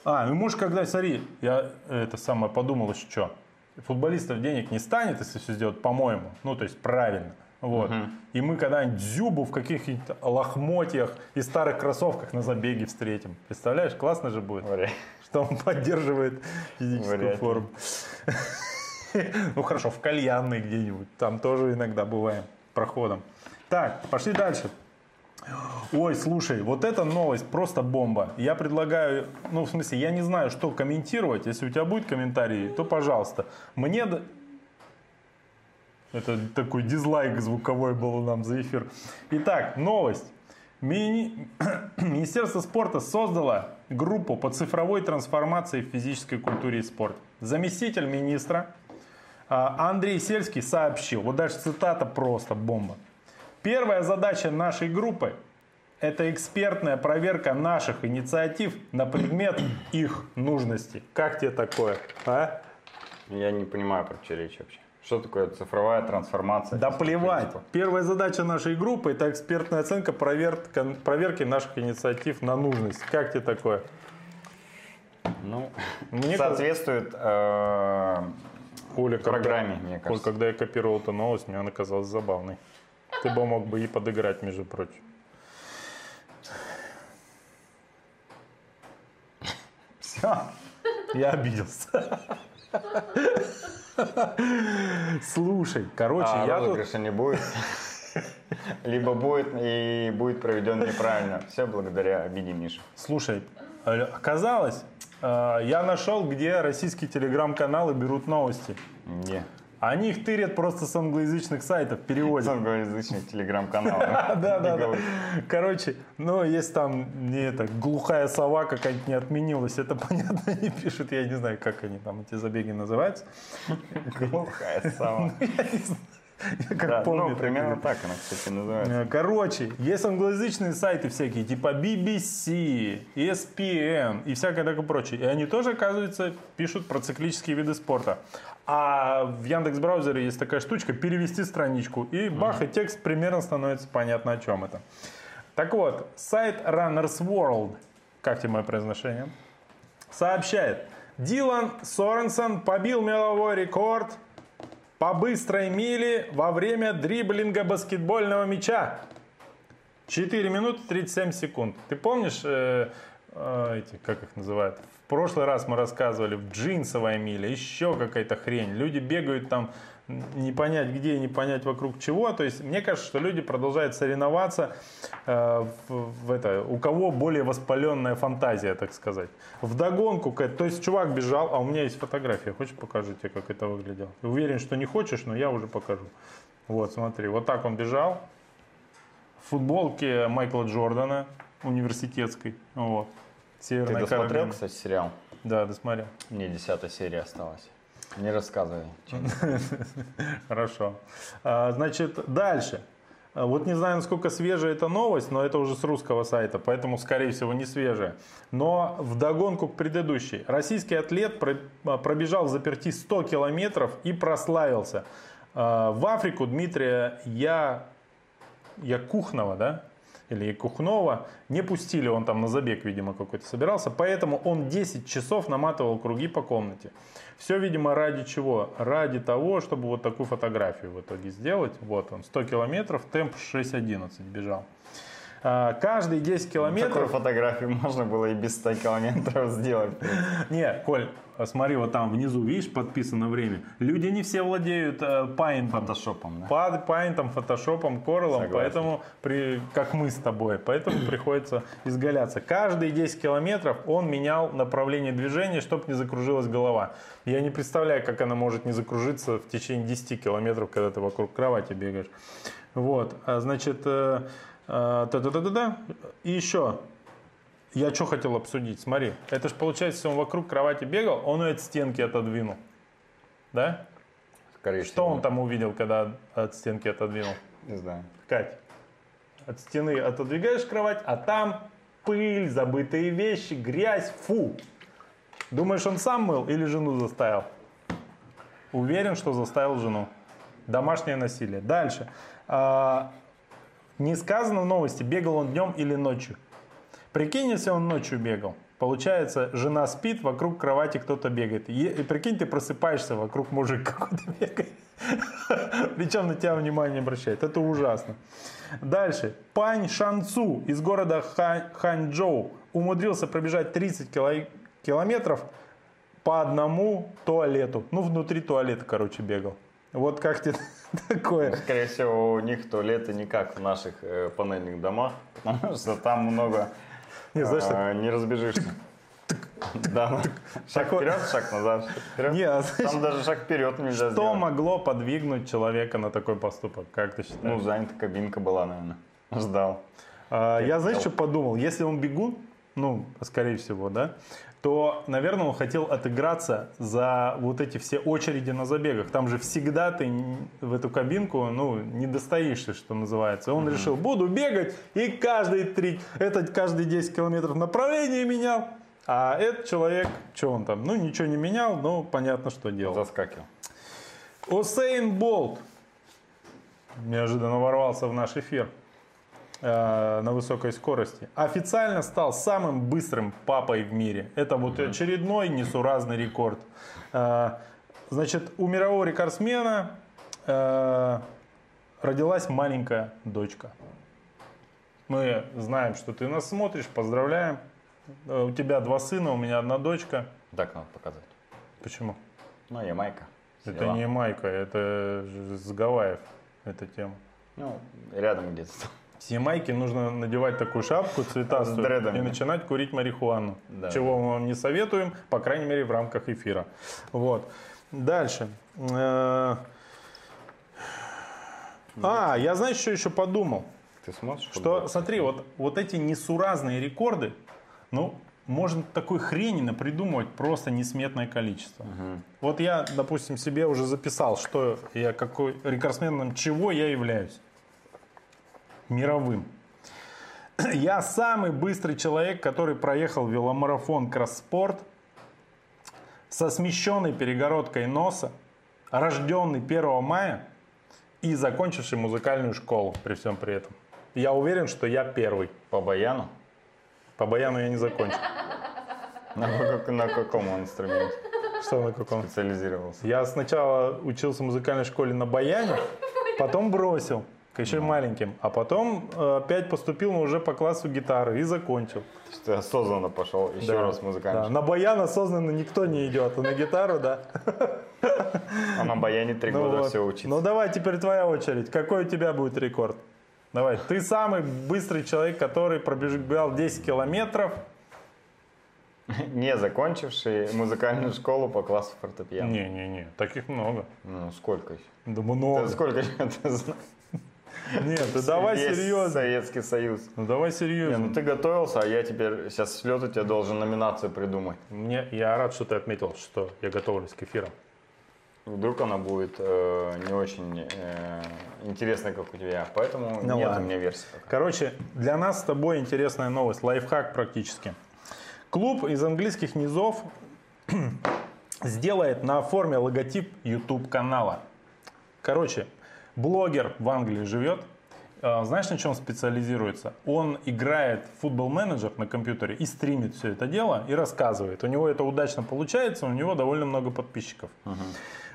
А, ну муж, когда, смотри, я это самое подумал еще что. Футболистов денег не станет, если все сделать по-моему. Ну, то есть правильно. Вот. И мы когда-нибудь Зюбу в каких-нибудь лохмотьях и старых кроссовках на забеге встретим. Представляешь, классно же будет, Вариант. что он поддерживает физическую ли. форму. Ну хорошо, в кальянной где-нибудь. Там тоже иногда бываем проходом. Так, пошли дальше. Ой, слушай, вот эта новость просто бомба. Я предлагаю, ну, в смысле, я не знаю, что комментировать. Если у тебя будет комментарий, то пожалуйста. Мне... Это такой дизлайк звуковой был нам за эфир. Итак, новость. Мини- [clears throat] Министерство спорта создало группу по цифровой трансформации в физической культуре и спорте. Заместитель министра а, Андрей Сельский сообщил, вот дальше цитата просто бомба. Первая задача нашей группы – это экспертная проверка наших инициатив на предмет их нужности. Как тебе такое? А? Я не понимаю, про что речь вообще. Что такое цифровая трансформация? Да плевать. Первая задача нашей группы – это экспертная оценка проверка, проверки наших инициатив на нужность. Как тебе такое? Ну, Мне соответствует э, Коля, когда- программе, мне Коль, кажется. когда я копировал эту новость, мне она казалась забавной. Ты бы мог бы и подыграть, между прочим. Все. Я обиделся. Слушай, короче, А я тут... розыгрыша не будет. Либо будет и будет проведен неправильно. Все благодаря обиде Миши. Слушай, э, оказалось, э, я нашел, где российские телеграм-каналы берут новости. Где? Они их тырят просто с англоязычных сайтов, переводят. Англоязычный телеграм-канал. [laughs] Да, да, да. Короче, ну, есть там не это, глухая сова какая-нибудь не отменилась, это [laughs] понятно, они пишут, я не знаю, как они там, эти забеги называются. Глухая сова. [laughs] Я как Да, помню. ну, примерно так она, кстати, называется. Э, Короче, есть англоязычные сайты всякие, типа BBC, ESPN и всякое такое прочее. И они тоже, оказывается, пишут про циклические виды спорта. А в Яндекс браузере есть такая штучка перевести страничку. И бах, и текст примерно становится понятно, о чем это. Так вот, сайт Runners World, как тебе мое произношение, сообщает, Дилан Соренсон побил мировой рекорд по быстрой миле во время дриблинга баскетбольного мяча. 4 минуты 37 секунд. Ты помнишь, э, э, эти, как их называют? В прошлый раз мы рассказывали, в джинсовая миля, еще какая-то хрень. Люди бегают там не понять где, не понять вокруг чего. То есть мне кажется, что люди продолжают соревноваться э, в, в это, у кого более воспаленная фантазия, так сказать. В догонку, то есть чувак бежал, а у меня есть фотография, хочешь покажу тебе, как это выглядело? Уверен, что не хочешь, но я уже покажу. Вот, смотри, вот так он бежал. В футболке Майкла Джордана университетской. Вот. Северная Ты досмотрел, Каролина. кстати, сериал? Да, досмотрел. Мне десятая серия осталась. Не рассказывай. [laughs] Хорошо. А, значит, дальше. А, вот не знаю, насколько свежая эта новость, но это уже с русского сайта, поэтому, скорее всего, не свежая. Но в догонку к предыдущей. Российский атлет а, пробежал в заперти 100 километров и прославился. В Африку Дмитрия Я... Якухнова, да? Или Кухнова не пустили, он там на забег, видимо, какой-то собирался, поэтому он 10 часов наматывал круги по комнате. Все, видимо, ради чего? Ради того, чтобы вот такую фотографию в итоге сделать. Вот он, 100 километров, темп 6.11 бежал. А, каждые 10 километров... Такую фотографию можно было и без 100 километров сделать. Не, Коль, смотри, вот там внизу, видишь, подписано время. Люди не все владеют э, Paint. Фотошопом, да? Paint, фотошопом, Corel, поэтому, при, как мы с тобой, поэтому приходится изгаляться. Каждые 10 километров он менял направление движения, чтобы не закружилась голова. Я не представляю, как она может не закружиться в течение 10 километров, когда ты вокруг кровати бегаешь. Вот, а, значит... Э, да-да-да-да. И еще, я что хотел обсудить? Смотри, это же получается, он вокруг кровати бегал, он ее от стенки отодвинул. Да? Скорее Что всего. он там увидел, когда от стенки отодвинул? Не знаю. Кать, от стены отодвигаешь кровать, а там пыль, забытые вещи, грязь, фу. Думаешь, он сам мыл или жену заставил? Уверен, что заставил жену. Домашнее насилие. Дальше. Не сказано в новости, бегал он днем или ночью. Прикинь, если он ночью бегал. Получается, жена спит, вокруг кровати кто-то бегает. И, прикинь, ты просыпаешься, вокруг мужик [laughs] какой-то бегает. Причем на тебя внимание обращает. Это ужасно. Дальше. Пань Шанцу из города Ха Ханчжоу умудрился пробежать 30 кило километров по одному туалету. Ну, внутри туалета, короче, бегал. Вот как тебе [laughs] такое? Скорее всего, у них туалеты не как в наших э, панельных домах, [laughs] потому что там много не, знаешь, э, не разбежишься. Да, шаг вперед, шаг назад, шаг вперед. Не, а Там даже шаг вперед нельзя сделать. Что могло подвигнуть человека на такой поступок? Как ты считаешь? Ну, занята кабинка была, наверное. Ждал. А, я, знаешь, что подумал? Если он бегут, ну, скорее всего, да, то, наверное, он хотел отыграться за вот эти все очереди на забегах. Там же всегда ты в эту кабинку, ну, не достоишься, что называется. Он mm-hmm. решил, буду бегать, и каждый три, этот каждые 10 километров направление менял. А этот человек, что он там, ну, ничего не менял, но понятно, что делал. Заскакивал. Усейн Болт неожиданно ворвался в наш эфир. Э, на высокой скорости, официально стал самым быстрым папой в мире. Это вот очередной несуразный рекорд. Э, значит, у мирового рекордсмена э, родилась маленькая дочка. Мы знаем, что ты нас смотришь, поздравляем. У тебя два сына, у меня одна дочка. Так надо показать. Почему? Ну, Ямайка. Это не Ямайка, это с Гавайев, эта тема. Ну, рядом где-то. С Ямайки нужно надевать такую шапку цветастую и начинать курить марихуану. Да. Чего мы вам не советуем, по крайней мере, в рамках эфира. Вот. Дальше. Э, а, я знаешь, что еще подумал? Ты смотришь? Что, смотри, вот, вот эти несуразные рекорды, ну, можно такой хрени придумывать просто несметное количество. Угу. Вот я, допустим, себе уже записал, что я какой рекордсменом чего я являюсь мировым. [clears throat] Я самый быстрый человек, который проехал веломарафон Кросспорт со смещенной перегородкой носа, рожденный 1 мая и закончивший музыкальную школу при всем при этом. Я уверен, что я первый. По баяну? По баяну я не закончил. [laughs] На, на каком он инструменте? Что на каком? Специализировался. Я сначала учился в музыкальной школе на баяне, потом бросил. Еще маленьким. А потом э, опять поступил но уже по классу гитары и закончил. Что ты осознанно пошел еще Да, раз в музыкальную да. На баян осознанно никто не идет, а на гитару, да. А на баяне три Ну года вот. все учиться. Ну давай теперь твоя очередь. Какой у тебя будет рекорд? Давай. Ты самый быстрый человек, который пробегал 10 километров. [laughs] Не закончивший музыкальную школу по классу фортепиано. Не-не-не, таких много. Ну, сколько еще? Да много. Ты сколько лет ты знаешь? Нет, ты давай серьезно. Советский Союз. Ну давай Не, серьезно. ну ты готовился, а я теперь сейчас с лету тебе должен номинацию придумать. Мне, я рад, что ты отметил, что я готовлюсь к эфирам. Вдруг она будет э, не очень э, интересная, как у тебя. Поэтому Ну нет ладно. у меня версии. пока. Короче, для нас с тобой интересная новость, лайфхак практически. Клуб из английских низов [clears throat] сделает на форме логотип YouTube канала. Короче, блогер в Англии живет. А, Знаешь, на чем специализируется? Он играет в футбол-менеджер на компьютере и стримит все это дело и рассказывает. У него это удачно получается, у него довольно много подписчиков.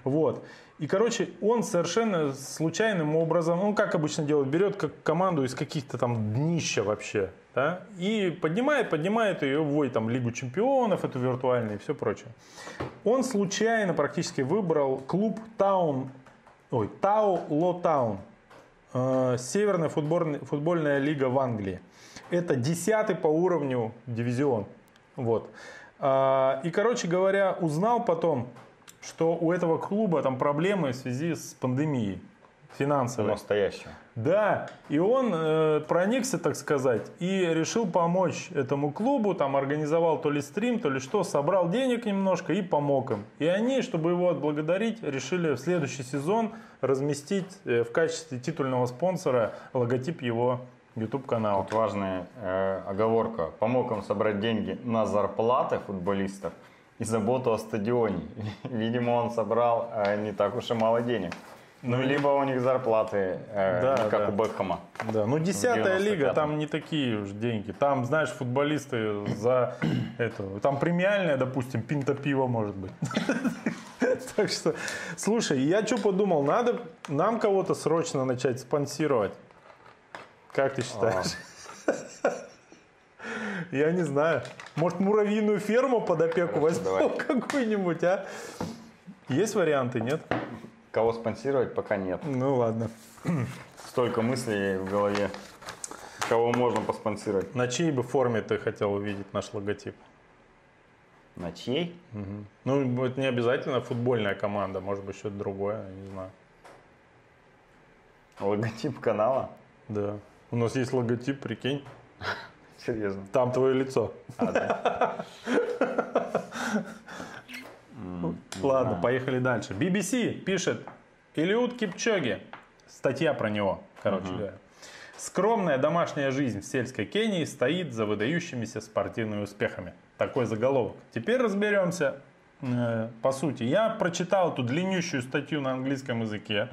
Вот. И, короче, он совершенно случайным образом, ну, как обычно делает, берет как команду из каких-то там днища вообще, да, и поднимает, поднимает ее, вводит там Лигу Чемпионов, эту виртуальную и все прочее. Он случайно практически выбрал клуб Таун, ой, Тау Ло Таун, э, Северная футбольная, футбольная лига в Англии. Это десятый по уровню дивизион. Вот. А, И, короче говоря, узнал потом, что у этого клуба там проблемы в связи с пандемией финансовой. Настоящего. Да, и он э, проникся, так сказать, и решил помочь этому клубу, там организовал то ли стрим, то ли что, собрал денег немножко и помог им. И они, чтобы его отблагодарить, решили в следующий сезон разместить э, в качестве титульного спонсора логотип его YouTube-канала. Тут важная э, оговорка. Помог им собрать деньги на зарплаты футболистов и заботу о стадионе. [laughs] Видимо, он собрал э, не так уж и мало денег. Ну, либо у них зарплаты, э, Да, не как да. у Бекхэма. Да, ну десятая 95-м. лига, там не такие уж деньги. Там, знаешь, футболисты за [clears throat] это, там премиальная, допустим, пинта пива может быть. [laughs] Так что, слушай, я что подумал, надо нам кого-то срочно начать спонсировать. Как ты считаешь? [laughs] Я не знаю. Может, муравьиную ферму под опеку возьмем [laughs] какую-нибудь, а? Есть варианты, нет? Кого спонсировать, пока нет. Ну ладно. Столько мыслей в голове. Кого можно поспонсировать? На чьей бы форме ты хотел увидеть наш логотип? На чьей? Ну, это не обязательно футбольная команда, может быть, что-то другое, я не знаю. Логотип канала? Да. У нас есть логотип, прикинь, Серьезно. там твое лицо. А, да? [laughs] Ладно, поехали дальше. BBC пишет, Илиут Кипчоги, статья про него, короче говоря. Скромная домашняя жизнь в сельской Кении стоит за выдающимися спортивными успехами. Такой заголовок. Теперь разберемся. э, По сути, я прочитал эту длиннющую статью на английском языке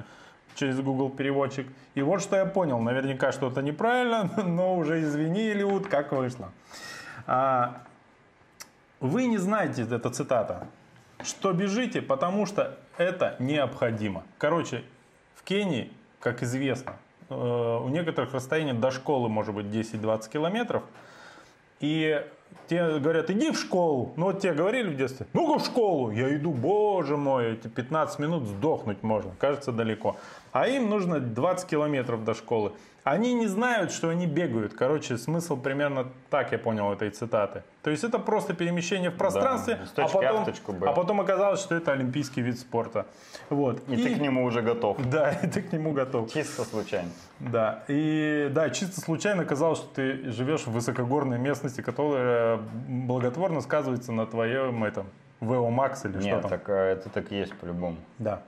через Google переводчик. И вот что я понял. Наверняка что-то неправильно, [laughs] но уже извини, Илиут, как вышло. А, Вы не знаете, это цитата, что бежите, потому что это необходимо. Короче, в Кении, как известно, э, у некоторых расстояние до школы может быть 10-20 километров. И те говорят, иди в школу. Ну вот тебе говорили в детстве, ну-ка в школу. Я иду, боже мой, эти 15 минут сдохнуть можно. Кажется далеко. А им нужно 20 километров до школы. Они не знают, что они бегают. Короче, смысл примерно так я понял этой цитаты. То есть это просто перемещение в пространстве, с а, А потом, Б. а потом оказалось, что это олимпийский вид спорта. Вот. И ты к нему уже готов. [laughs] Да, и ты к нему готов. Чисто случайно. Да, и да, чисто случайно оказалось, что ты живешь в высокогорной местности, которая благотворно сказывается на твоем этом VO Max или что Нет, там. так, э, это так и есть по-любому. Да.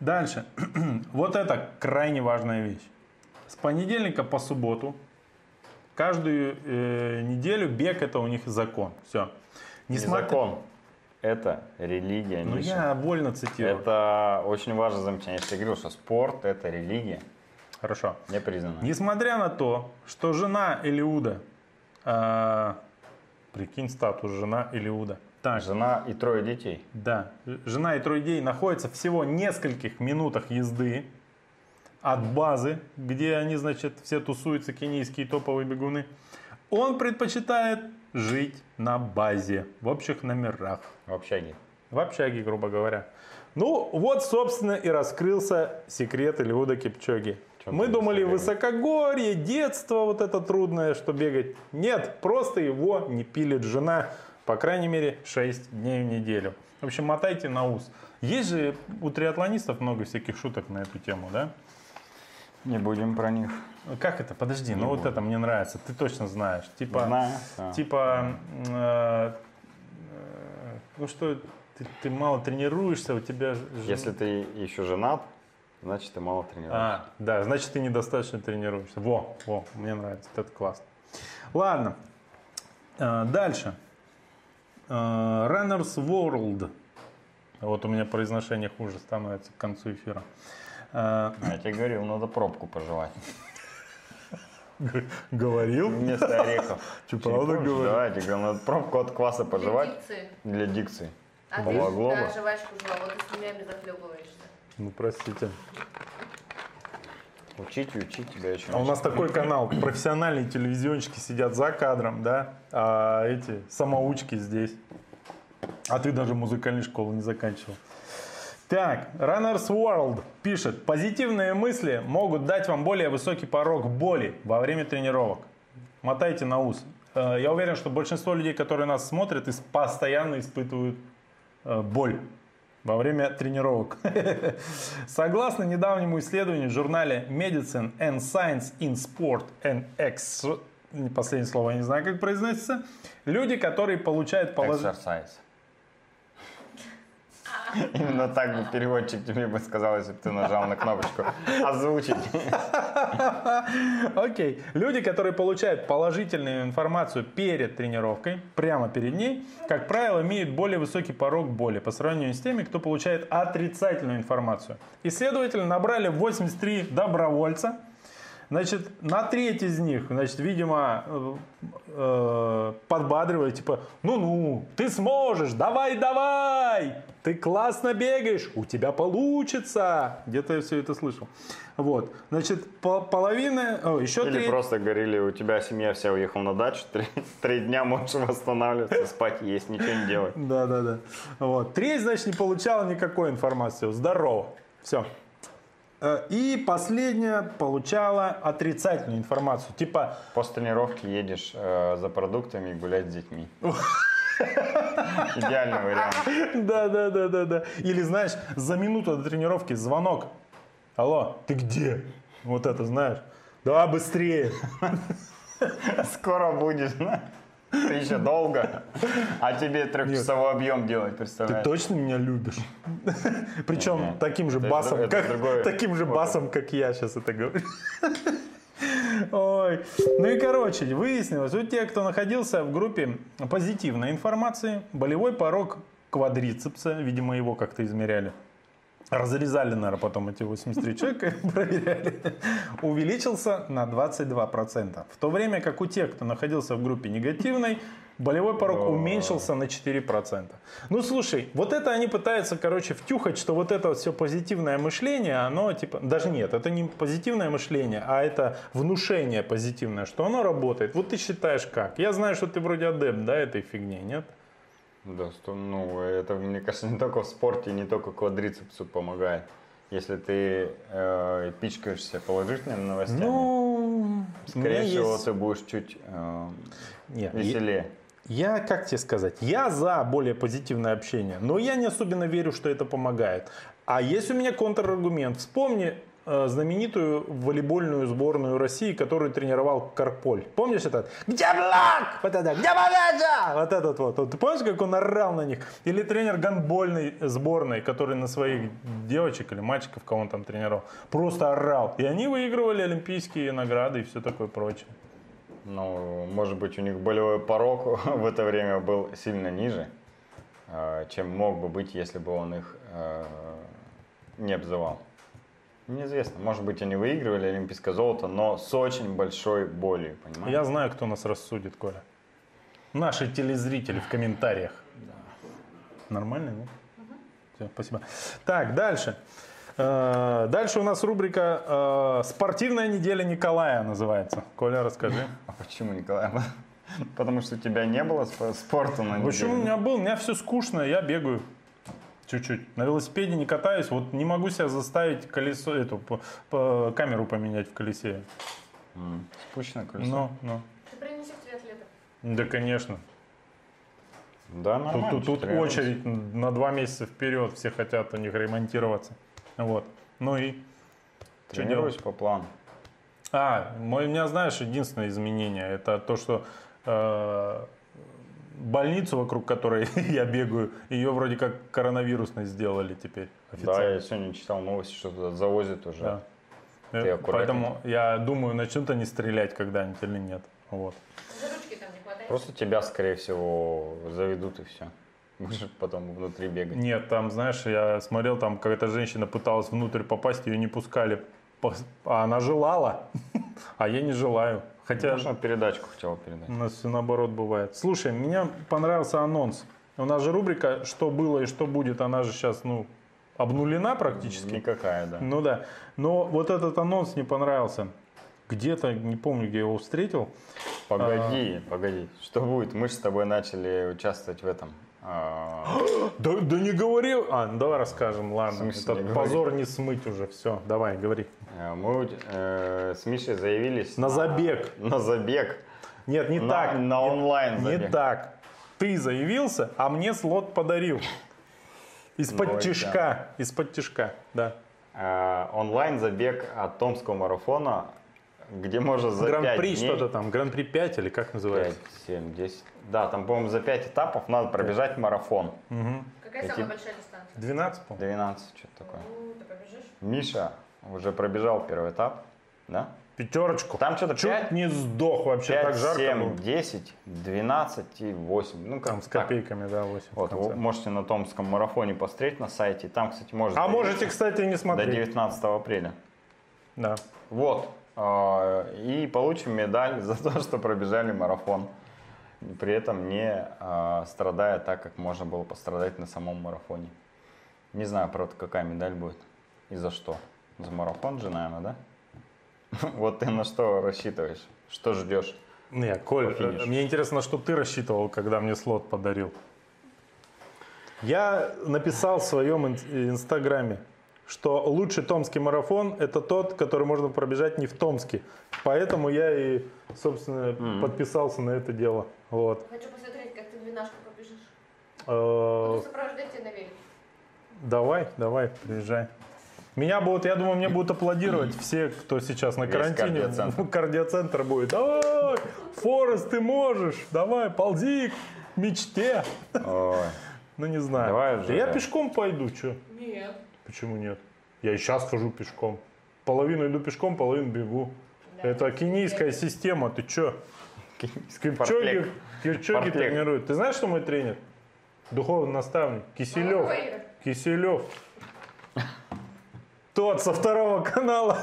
Дальше. [clears throat] вот это крайне важная вещь. С понедельника по субботу каждую э, неделю бег это у них закон. Все. Не закон. Это религия, Ну Миша. я вольно цитирую. Это очень важное замечание. Я говорил, что спорт это религия. Хорошо. Не признана. Несмотря на то, что жена Элиуда, а, прикинь статус жена Элиуда. Так, Жена и трое детей. да, жена и трое детей находятся всего в нескольких минутах езды. От базы, где они, значит, все тусуются, кенийские топовые бегуны. Он предпочитает жить на базе, в общих номерах. В общаге. В общаге, грубо говоря. Ну, вот, собственно, и раскрылся секрет Илиуда Кипчоги. Чё Мы думали, высокогорье? высокогорье, детство вот это трудное, что бегать. Нет, просто его не пилит жена, по крайней мере, 6 дней в неделю. В общем, мотайте на ус. Есть же у триатлонистов много всяких шуток на эту тему, да? Не будем про них. Как это? Подожди, ну вот это мне нравится, ты точно знаешь. Типа, Знаю, да. типа, э, э, ну что, ты, ты мало тренируешься, у тебя... ж- Если ты еще женат, значит ты мало тренируешься. А, да, значит, ты недостаточно тренируешься. Во, во, мне нравится, это классно. Ладно, Э, дальше. Э, Runners World. Вот у меня произношение хуже становится к концу эфира. Э, Я тебе говорил, надо пробку пожевать. Говорил? Вместо орехов. Чуть правда позже, говорю? Да, я тебе говорю, надо пробку от кваса пожевать Дикции. для дикции. А ты да, жвачку жевал, вот и с ними захлебываешься. Ну, простите. Учить и учить тебя еще. А у нас такой канал, профессиональные телевизионщики сидят за кадром, да, а эти самоучки здесь. А ты даже музыкальную школу не заканчивал. Так, Runners World пишет, позитивные мысли могут дать вам более высокий порог боли во время тренировок. Мотайте на ус. Э, Я уверен, что большинство людей, которые нас смотрят, постоянно испытывают э, боль во время тренировок. [laughs] Согласно недавнему исследованию в журнале Medicine and Science in Sport and Ex... Последнее слово я не знаю, как произносится. Люди, которые получают положительные... Именно так бы переводчик тебе бы сказал, если бы ты нажал на кнопочку озвучить. Окей. Люди, которые получают положительную информацию перед тренировкой, прямо перед ней, как правило, имеют более высокий порог боли по сравнению с теми, кто получает отрицательную информацию. Исследователи набрали 83 добровольца. Значит, на треть из них, значит, видимо, э, подбадривают, типа, ну-ну, ты сможешь, давай-давай, ты классно бегаешь, у тебя получится. Где-то я все это слышал. Вот, значит, по- половина, о, еще Или треть. просто говорили, у тебя семья вся уехала на дачу, три, три дня можешь восстанавливаться, спать, есть, ничего не делать. Да, да, да. Вот. Треть, значит, не получала никакой информации. Здорово. Все. И последняя получала отрицательную информацию. Типа, После тренировки едешь э, за продуктами и гулять с детьми. [laughs] Идеальный вариант. да, да, да, да, да. Или, знаешь, за минуту до тренировки звонок. Алло, ты где? Вот это, знаешь. Да, быстрее. Скоро будешь? Ты еще долго, а тебе трехчасовой объем делать, Ты представляешь? точно меня любишь? [laughs] Причем таким же басом, как, таким же басом, как я сейчас это говорю. [laughs] Ой. Ну и короче, выяснилось, у тех, кто находился в группе позитивной информации, болевой порог квадрицепса, видимо, его как-то измеряли, разрезали, наверное, потом эти 83 человека и проверяли, увеличился на 22%. В то время как у тех, кто находился в группе негативной, болевой порог уменьшился на 4%. Ну, слушай, вот это они пытаются, короче, втюхать, что вот это вот все позитивное мышление, оно типа, даже нет, это не позитивное мышление, а это внушение позитивное, что оно работает. Вот ты считаешь как? Я знаю, что ты вроде адепт, да, этой фигни, нет? Да, сто- ну, это, мне кажется, не только в спорте, не только квадрицепсу помогает. Если ты э, пичкаешься положительными новостями, Ну, скорее всего, есть- ты будешь чуть э, Нет, веселее. Я, как тебе сказать, я за более позитивное общение, но я не особенно верю, что это помогает. А есть у меня контраргумент. Вспомни знаменитую волейбольную сборную России, которую тренировал Карполь. Помнишь этот? Где Блак? Вот это. Где Малежа? Вот этот вот. Вот Ты помнишь, как он орал на них? Или тренер гандбольной сборной, который на своих девочек или мальчиков, кого он там тренировал, просто орал. И они выигрывали олимпийские награды и все такое прочее. Ну, может быть, у них болевой порог [laughs] в это время был сильно ниже, э, чем мог бы быть, если бы он их э, не обзывал. Неизвестно. Может быть, они выигрывали олимпийское золото, но с очень большой болью, понимаешь? Я знаю, кто нас рассудит, Коля. Наши телезрители в комментариях. Нормально, нет? Все, спасибо. Так, дальше. Э, Дальше у нас рубрика э, «Спортивная неделя Николая» называется. Коля, расскажи. А почему, Николай? [laughs] Потому что у тебя не было спо- спорта на Почему у меня был? У меня все скучно, я бегаю. Чуть-чуть. На велосипеде не катаюсь, вот не могу себя заставить колесо, эту по- по- камеру поменять в колесе. М, Спущено колесо? Ну, ну. Ты принесешь триатлета. Да, конечно. Да, Тут, нормально. тут- тут раза. очередь на два месяца вперед, все хотят у них ремонтироваться. Вот. Ну и что Тренируюсь по плану. А, мой, у меня, знаешь, единственное изменение, это то, что э, больницу, вокруг которой [laughs] я бегаю, ее вроде как коронавирусной сделали теперь Да, официально. я сегодня читал новости, что туда завозят уже. Да. Ты Э. Поэтому я думаю, начнут они стрелять когда-нибудь или нет. Вот. За ручки там не хватает. Просто тебя, скорее всего, заведут и все. Будешь потом внутри бегать. Нет, там, знаешь, я смотрел, там какая-то женщина пыталась внутрь попасть, ее не пускали. А она желала, [laughs] а я не желаю. Хотя Можно передачку хотел передать. у нас все наоборот бывает. Слушай, мне понравился анонс. У нас же рубрика «Что было и что будет», она же сейчас, ну, обнулена практически. Никакая, да. Ну да. Но вот этот анонс не понравился. Где-то, не помню, где я его встретил. Погоди, погоди. Что будет? Мы же с тобой начали участвовать в этом. А, Да, да не говори. А, ну давай расскажем, ладно. Этот не говори? позор не смыть уже. Все, давай, говори. э, Мы э, с Мишей заявились На забег. на забег. Нет, не На- так. на Не- онлайн Не забег. так. Ты заявился, а мне слот подарил. Из-под тишка. Из-под тишка, да. Э, онлайн забег от Томского марафона, где можно за 5 Гран-при что-то там. Гран-при 5 или как 5, называется? 7, 10. Да, там, по-моему, за 5 этапов надо пробежать марафон. Угу. Какая Какие? самая большая дистанция? 12, по 12, что-то такое. Ну, ты побежишь? Миша уже пробежал первый этап, да? Пятерочку. Там что-то Чуть 5, не сдох вообще, 5 так жарко 7, было. 10, 12 и 8. Ну, как Там с так. копейками, да, 8. в Вот, вы можете на Томском марафоне посмотреть на сайте. Там, кстати, можно А можете, кстати, не до смотреть. 19 апреля. Да. Вот. А, И получим медаль [laughs] за то, что пробежали марафон. При этом не а, страдая так, как можно было пострадать на самом марафоне. Не знаю, правда, какая медаль будет и за что. За марафон же, наверное, да? [laughs] Вот ты на что рассчитываешь? Что ждешь? Не, Коль, мне интересно, что ты рассчитывал, когда мне слот подарил. Я написал в своем ин- инстаграме, что лучший томский марафон – это тот, который можно пробежать не в Томске. Поэтому я и, собственно, подписался на это дело. Вот. Хочу посмотреть, как ты двенашку побежишь. Э, Буду сопровождать тебя на велике. Давай, давай, приезжай. Меня будут, я думаю, мне будут аплодировать все, кто сейчас на Весь карантине. кардиоцентр. Кардиоцентр будет. Давай, Форест, ты можешь. Давай, ползи к мечте. Ой, Ну, не знаю. Давай Да уже, я пешком пойду, что? Нет. Почему нет? Я и сейчас хожу пешком. Половину иду пешком, половину бегу. Да. Это кенийская система, ты чё? Кипчоги. Кипчоги Фортлек. тренируют. Ты знаешь, что мой тренер? Духовный наставник. Киселев. Ой, Киселев. Тот со второго канала.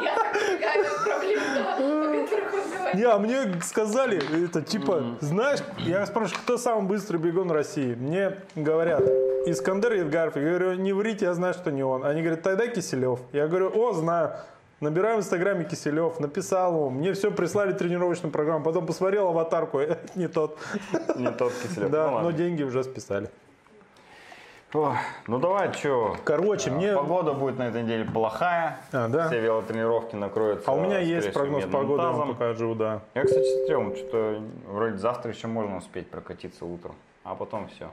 Я так понимаю, проблем, да, о которых он говорит. Не, а мне сказали, это типа, знаешь, я спрашиваю, кто самый быстрый бегун России? Мне говорят, Искандер Едгаров. Я говорю, не врите, я знаю, что не он. Они говорят, тогда Киселев. Я говорю, о, знаю. Набираю в инстаграме Киселев, написал ему, мне все прислали тренировочную программу, потом посмотрел аватарку, [laughs] не тот. не тот Киселев. Да, Ну но деньги уже списали. Ой, Ну давай, что? Короче, мне... Погода будет на этой неделе плохая. А, да? Все велотренировки накроются. А у меня есть прогноз погоды, я вам тазом. покажу, да. Я, кстати, смотрел, что вроде завтра еще можно успеть прокатиться утром, а потом все.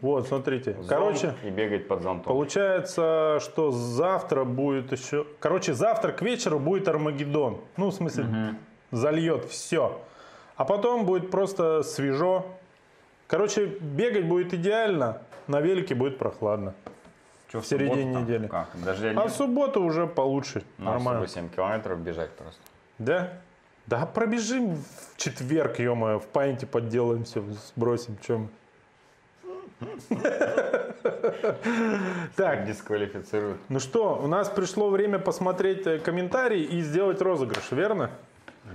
Вот, смотрите. Короче, и бегать под зонтом. Получается, что завтра будет еще... Короче, завтра к вечеру будет Армагеддон. Ну, в смысле, зальет все. А потом будет просто свежо. Короче, бегать будет идеально, на велике будет прохладно. Чё, в середине субботу там? недели. Как? Дождя А в нет? субботу уже получше. Нам Нормально. с тобой 7 километров бежать просто. Да? Да, пробежим в четверг, ё в паинте подделаемся, сбросим, чем. [laughs] Так, Дисквалифицируют. Ну что, у нас пришло время посмотреть э, комментарии и сделать розыгрыш, верно?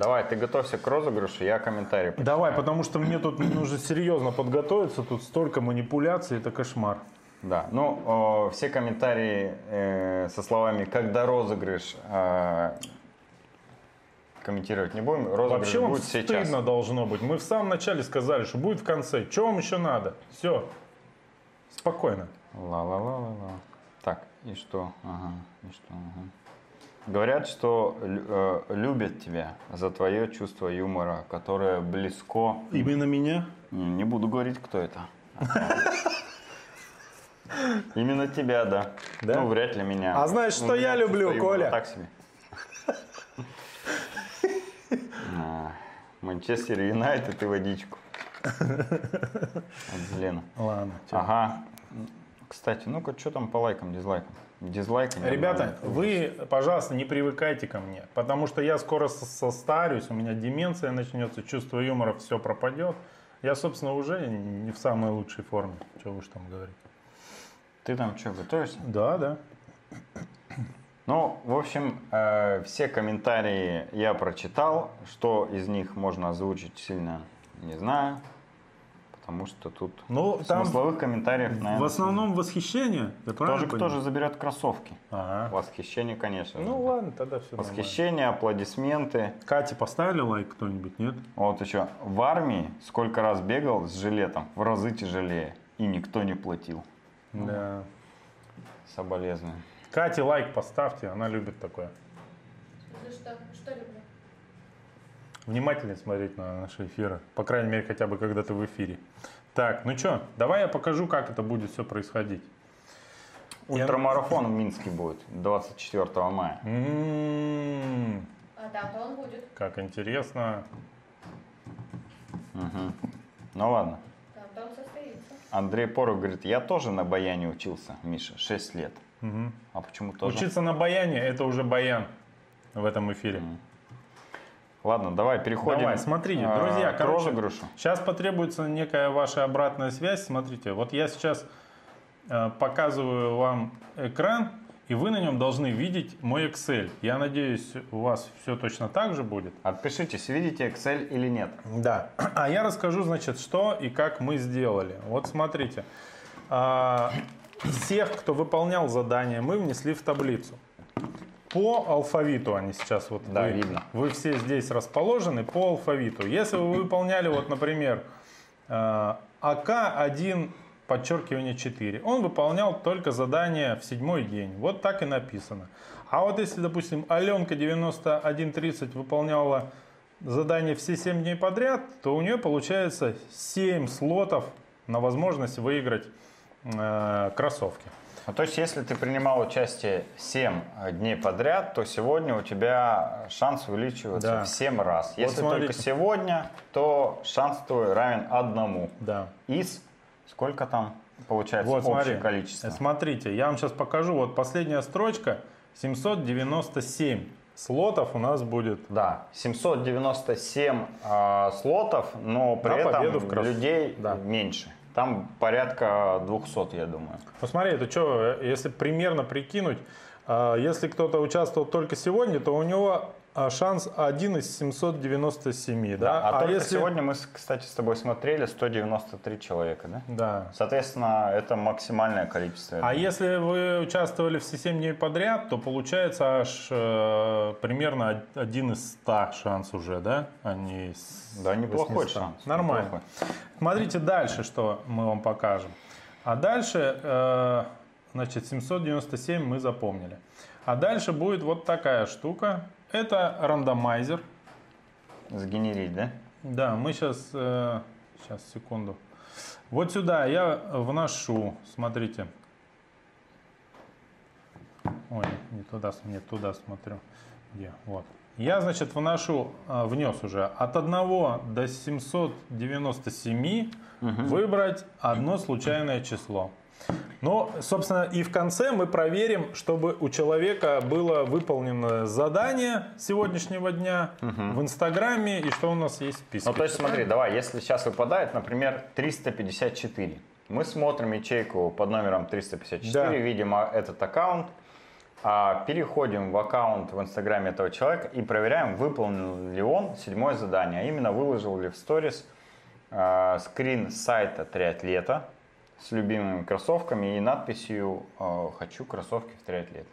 Давай, ты готовься к розыгрышу, я комментарий почитаю. Давай, потому что мне тут нужно серьезно подготовиться. Тут столько манипуляций, это кошмар. Да, ну, о, все комментарии э, со словами «когда розыгрыш» э, комментировать не будем. Розыгрыш Вообще вам будет сейчас. стыдно должно быть. Мы в самом начале сказали, что будет в конце. Чего вам еще надо? Все. Спокойно. Ла-ла-ла-ла-ла. Так, и что? Ага, и что? Ага. Говорят, что э, любят тебя за твое чувство юмора, которое близко. Именно меня? Не, буду говорить, кто это. Именно тебя, да. Да? Ну, вряд ли меня. А знаешь, Ну, что я люблю, Коля? Так себе. [laughs] А, Манчестер Юнайтед и водичку. [laughs] От Зелена. Ладно. Ага. Кстати, ну-ка, что там по лайкам, дизлайкам? Дизлайки. не Ребята, вы, пожалуйста, не привыкайте ко мне, потому что я скоро со- состарюсь, у меня деменция начнется, чувство юмора все пропадет. Я, собственно, уже не в самой лучшей форме. Что вы ж там говорите? Ты там что, готовишься? Да, да. Ну, в общем, э, все комментарии я прочитал. Что из них можно озвучить сильно не знаю. Потому что тут Ну, там смысловых комментариев, наверное, в основном восхищение. Я правильно тоже кто же заберет кроссовки? Ага. Восхищение, конечно. же. Ну ладно, тогда все Восхищение, аплодисменты. Кате поставили лайк кто-нибудь, нет? Вот еще. В армии сколько раз бегал с жилетом, в разы тяжелее. И никто не платил. Да. Соболезную. Кате лайк поставьте, она любит такое. За что? Что люблю? Внимательнее смотреть на наши эфиры. По крайней мере, хотя бы когда ты в эфире. Так, ну что, давай я покажу, как это будет все происходить. Я- Ультрамарафон в Минске будет 24 мая. М, А там-то он будет. Как интересно. Ну ладно. Там-то он состоится. Андрей Порох говорит, я тоже на баяне учился, Миша, 6 лет. Мгм. А почему тоже? Учиться на баяне – это уже баян в этом эфире. Ладно, давай переходим Давай, смотрите, а, друзья, к короче, розыгрышу. Сейчас потребуется некая ваша обратная связь. Смотрите, вот я сейчас э, показываю вам экран, и вы на нем должны видеть мой Excel. Я надеюсь, у вас все точно так же будет. Отпишитесь, видите Excel или нет. Да. [clears throat] А я расскажу, значит, что и как мы сделали. Вот смотрите. А, Всех, кто выполнял задание, мы внесли в таблицу. По алфавиту они сейчас вот Да, вы, видно. вы все здесь расположены по алфавиту. Если вы выполняли, вот, например, э, АК-1, подчеркивание 4, он выполнял только задание в седьмой день. Вот так и написано. А вот если, допустим, Аленка 9130 выполняла задание все 7 дней подряд, то у нее получается 7 слотов на возможность выиграть э, кроссовки. Ну, то есть, если ты принимал участие 7 дней подряд, то сегодня у тебя шанс увеличивается Да. в 7 раз. Если смотрите. только сегодня, то шанс твой равен одному. Да. Из сколько там получается Вот, общее смотри. количество? Смотрите, я вам сейчас покажу. Вот последняя строчка. 797 слотов у нас будет. Да, 797 а, слотов, но при На этом людей Да. меньше. Там порядка 200, я думаю. Посмотри, это что, если примерно прикинуть, а, если кто-то участвовал только сегодня, то у него шанс 1 из 797, да? а, только если... сегодня мы, с- кстати, с тобой смотрели 193 человека, да? Да. Соответственно, это максимальное количество. А если вы участвовали все 7 дней подряд, то получается аж э, примерно 1 из 100 шанс уже, да? А не из Да, неплохой 800. шанс. Нормально. неплохой. Смотрите дальше, что мы вам покажем. А дальше, э, значит, 797 мы запомнили. А дальше будет вот такая штука. Это рандомайзер. Сгенерить, да? Да, мы сейчас, сейчас, секунду. Вот сюда я вношу, смотрите. Ой, не туда, не туда смотрю. Где? Вот. Я, значит, вношу, а, внес уже от 1 до 797 выбрать одно случайное число. Ну, собственно, и в конце мы проверим, чтобы у человека было выполнено задание сегодняшнего дня в Инстаграме и что у нас есть в списке. Ну, то есть смотри, давай, если сейчас выпадает, например, 354, мы смотрим ячейку под номером 354, Да. видим а, этот аккаунт, а переходим в аккаунт в инстаграме этого человека и проверяем, выполнил ли он седьмое задание, а именно выложил ли в сторис э, скрин с сайта триатлета с любимыми кроссовками и надписью э, «Хочу кроссовки в триатлет».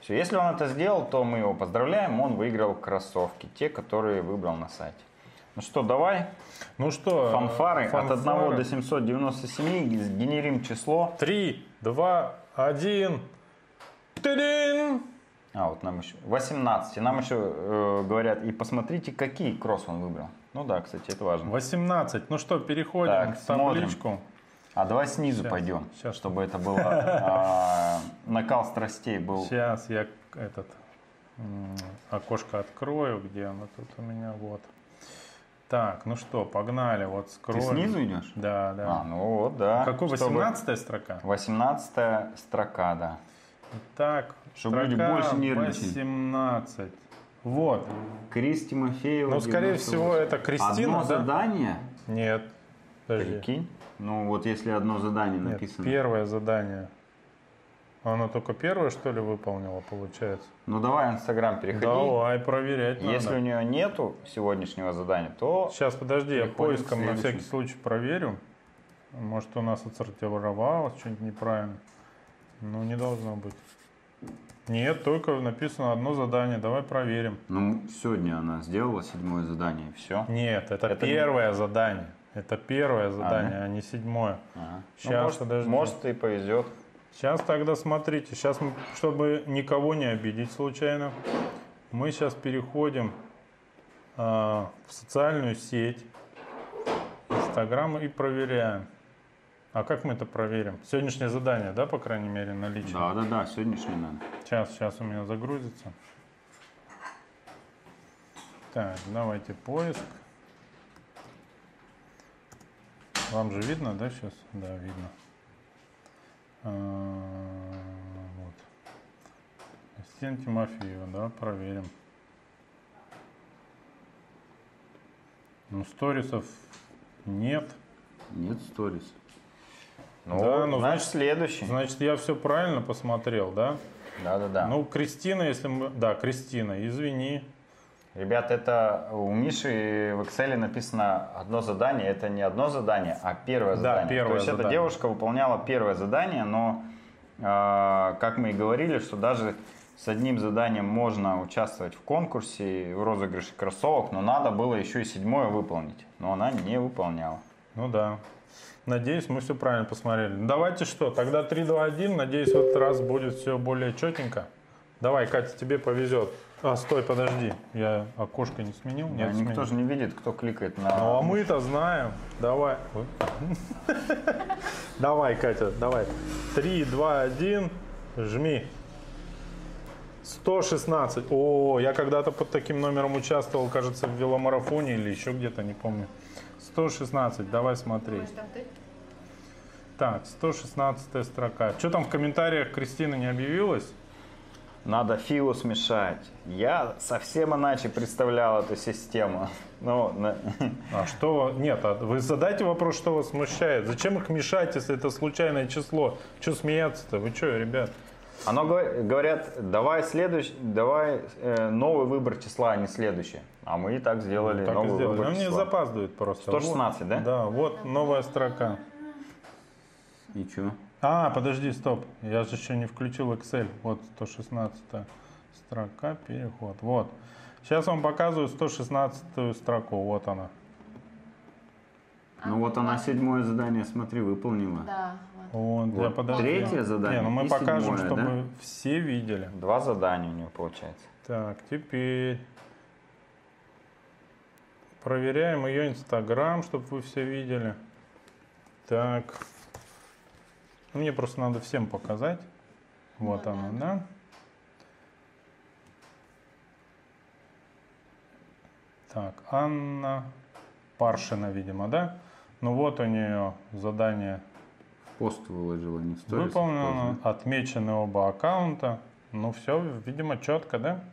Все, если он это сделал, то мы его поздравляем, он выиграл кроссовки, те, которые выбрал на сайте. Ну что, давай, Ну что, фанфары, от 1 фанфары. до 797, генерим число. Три, два, один. Тыдын! А, вот нам еще 18. И нам еще э, говорят, и посмотрите, какие кросс он выбрал. Ну да, кстати, это важно. 18. Ну что, переходим Так, в табличку. смотрим. А давай снизу Щас, пойдем, щас. чтобы это было [laughs] а, накал страстей был. Сейчас я этот окошко открою, где оно тут у меня вот. Так, ну что, погнали, вот Ты скроем. снизу идешь? Да, да. А, ну вот, да. Какой, Чтобы- 18 строка? 18 строка, да. Так, Чтобы люди больше нервничали. 18. Вот. Крис Тимофеева. Ну, скорее 98. всего, это Кристина, Одно да? задание? Нет. Подожди. Прикинь. Ну, вот если одно задание Нет, написано. первое задание. Оно только первое, что ли, выполнило, получается? Ну, давай Инстаграм переходи. Давай проверять Если надо. у нее нету сегодняшнего задания, то Сейчас, подожди, я поиском на всякий случай проверю. Может, у нас отсортировалось что-нибудь неправильно. Ну, не должно быть. Нет, только написано одно задание. Давай проверим. ну, сегодня она сделала седьмое задание, и все. Нет, это, Это не- первое задание. Это первое задание, а, не седьмое. Ага. Щас, ну, может, подожди. может, и повезет. Сейчас тогда смотрите, сейчас, мы, чтобы никого не обидеть случайно, мы сейчас переходим а, в социальную сеть, Инстаграм и проверяем. А как мы это проверим? Сегодняшнее задание, да, по крайней мере, наличие? Да, да, да, сегодняшний надо. Сейчас, сейчас у меня загрузится. Так, давайте поиск. Вам же видно, да, сейчас? Да, видно. А, Вот. Ассистент Тимофеева, да, проверим. Ну, сторисов нет. Нет сторис. Да, Ну, ну, значит, значит- следующий. Значит, я все правильно посмотрел, да? Да, да, да. Ну, Кристина, если мы... Да, Кристина, извини. Ребят, это у Миши в Excel написано одно задание. Это не одно задание, а первое Да, задание. первое То есть эта задание. девушка выполняла первое задание, но, э, как мы и говорили, что даже с одним заданием можно участвовать в конкурсе, в розыгрыше кроссовок, но надо было еще и седьмое выполнить. Но она не выполняла. Ну да. Надеюсь, мы все правильно посмотрели. Давайте что, тогда 3, 2, 1. Надеюсь, в этот раз будет все более четенько. Давай, Катя, тебе повезет. А, стой, подожди. Я окошко не сменил? Да, Нет, никто сменил. же не видит, кто кликает на... Ну, а мы-то знаем. Давай. Давай, Катя, давай. 3, 2, 1. Жми. 116. О, я когда-то под таким номером участвовал, кажется, в веломарафоне или еще где-то, не помню. 116, давай ты? Так, 116 строка. Что там в комментариях Кристина не объявилась? Надо филу смешать. Я совсем иначе представлял эту систему. [laughs] Ну, на- А что? Нет, а вы задайте вопрос, что вас смущает. Зачем их мешать, если это случайное число? Что смеяться-то? Вы что, ребят? Оно говор- говорят, давай следующий, давай э, новый выбор числа, а не следующий. А мы и так сделали Так и новый сделали. выбор Ну, мне числа. запаздывает просто. 116, Вот. да? Да, вот новая строка. И чё? А, подожди, стоп. Я же еще не включил Excel. Вот 116 строка, переход. Вот. Сейчас вам показываю 116 строку. Вот она. Ну вот она седьмое задание, смотри, выполнила. Да, вот. Вот, Вот я подожди. третье задание Не, ну мы и покажем, седьмое, чтобы да? все видели. Два задания у нее получается. Так, теперь проверяем ее Инстаграм, чтобы вы все видели. Так. Ну, Мне просто надо всем показать. Вот Ну она, да. да? Так, Анна Паршина, видимо, да? Ну вот у нее задание Пост выложила, не в сторис. выполнено, отмечены оба аккаунта. Ну все, видимо, четко, да?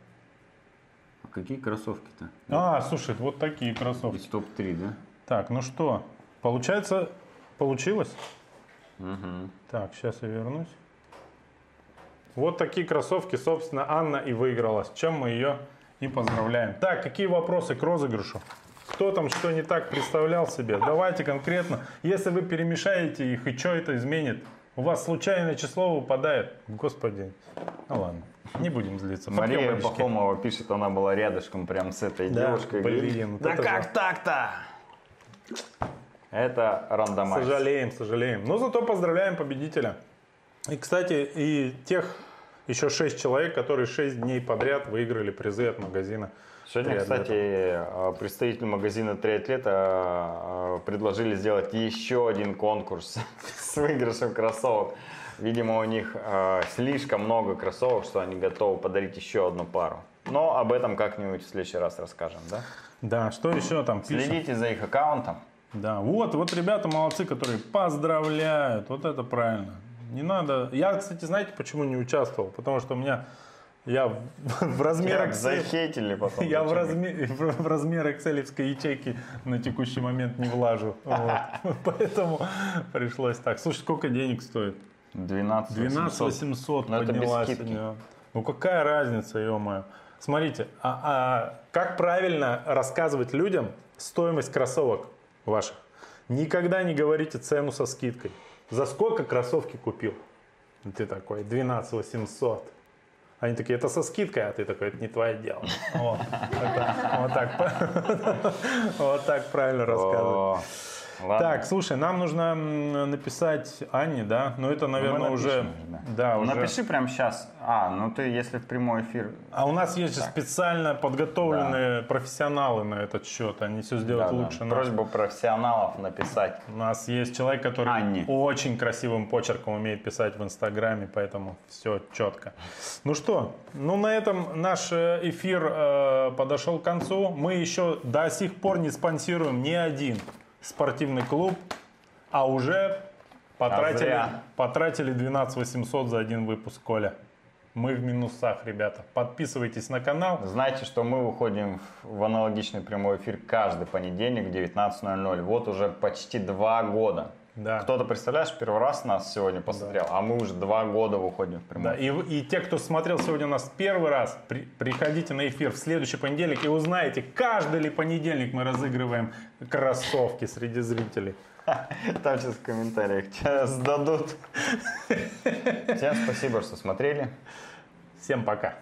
А какие кроссовки-то? А, слушай, вот такие кроссовки. Из топ-3, да? Так, ну что, получается, получилось? Угу. Так, сейчас я вернусь. Вот такие кроссовки, собственно, Анна и выиграла, с чем мы ее и поздравляем. Так, какие вопросы к розыгрышу? Кто там что не так представлял себе? Давайте конкретно. Если вы перемешаете их, и что это изменит? У вас случайное число выпадает. Господи. Ну ладно, не будем злиться. Мария Попьем. Пахомова пишет, она была рядышком прям с этой Да, девушкой. блин, Говорит, вот да как да. так-то? Это рандомайз. Сожалеем, сожалеем. Но зато поздравляем победителя. И, кстати, и тех еще шесть человек, которые шесть дней подряд выиграли призы от магазина. Сегодня, кстати, э, представитель магазина «Триатлета» э, предложили сделать еще один конкурс [laughs] с выигрышем кроссовок. Видимо, у них э, слишком много кроссовок, что они готовы подарить еще одну пару. Но об этом как-нибудь в следующий раз расскажем, да? Да, что еще там пишут? Следите за их аккаунтом. Да, вот, вот ребята молодцы, которые поздравляют. Вот это правильно. Не надо. Я, кстати, знаете, почему не участвовал? Потому что у меня я в, [laughs] в размер Как Excel- захейтили потом. я в, зачем? разме- в размер экселевской ячейки на текущий момент не влажу. Вот. [laughs] Поэтому пришлось так. Слушай, сколько денег стоит? 12 12 800 Но это без поднялась скидки. сегодня. Ну какая разница, ё-моё. Смотрите, а, а как правильно рассказывать людям стоимость кроссовок ваших? Никогда не говорите цену со скидкой. За сколько кроссовки купил? И ты такой, 12 800. Они такие, это со скидкой, а ты такой, это не твое дело. Вот, [laughs] так правильно рассказывать. Ладно. Так, слушай, нам нужно написать Анне, да? Но это, наверное, Ну, мы уже... напишем же, Да, уже. Напиши прямо сейчас. А, ну ты, если в прямой эфир А у нас есть же специально подготовленные профессионалы на этот счет. Они все сделают Да-да. лучше нас. Просьба профессионалов написать. У нас есть человек, который Анне. очень красивым почерком умеет писать в Инстаграме, поэтому все четко. Ну что, ну на этом наш э, эфир э, подошел к концу. Мы еще до сих пор не спонсируем ни один спортивный клуб, а уже потратили, зря. потратили 12 800 за один выпуск, Коля. Мы в минусах, ребята. Подписывайтесь на канал. Знаете, что мы выходим в аналогичный прямой эфир каждый понедельник в 19.00. Вот уже почти два года. Да. Кто-то, представляешь, первый раз нас сегодня посмотрел, а мы уже два года выходим в прямой Да, и, и те, кто смотрел сегодня нас первый раз, при- приходите на эфир в следующий понедельник и узнаете, каждый ли понедельник мы разыгрываем кроссовки среди зрителей. [laughs] Там сейчас в комментариях тебя сдадут. [laughs] Всем спасибо, что смотрели. Всем пока.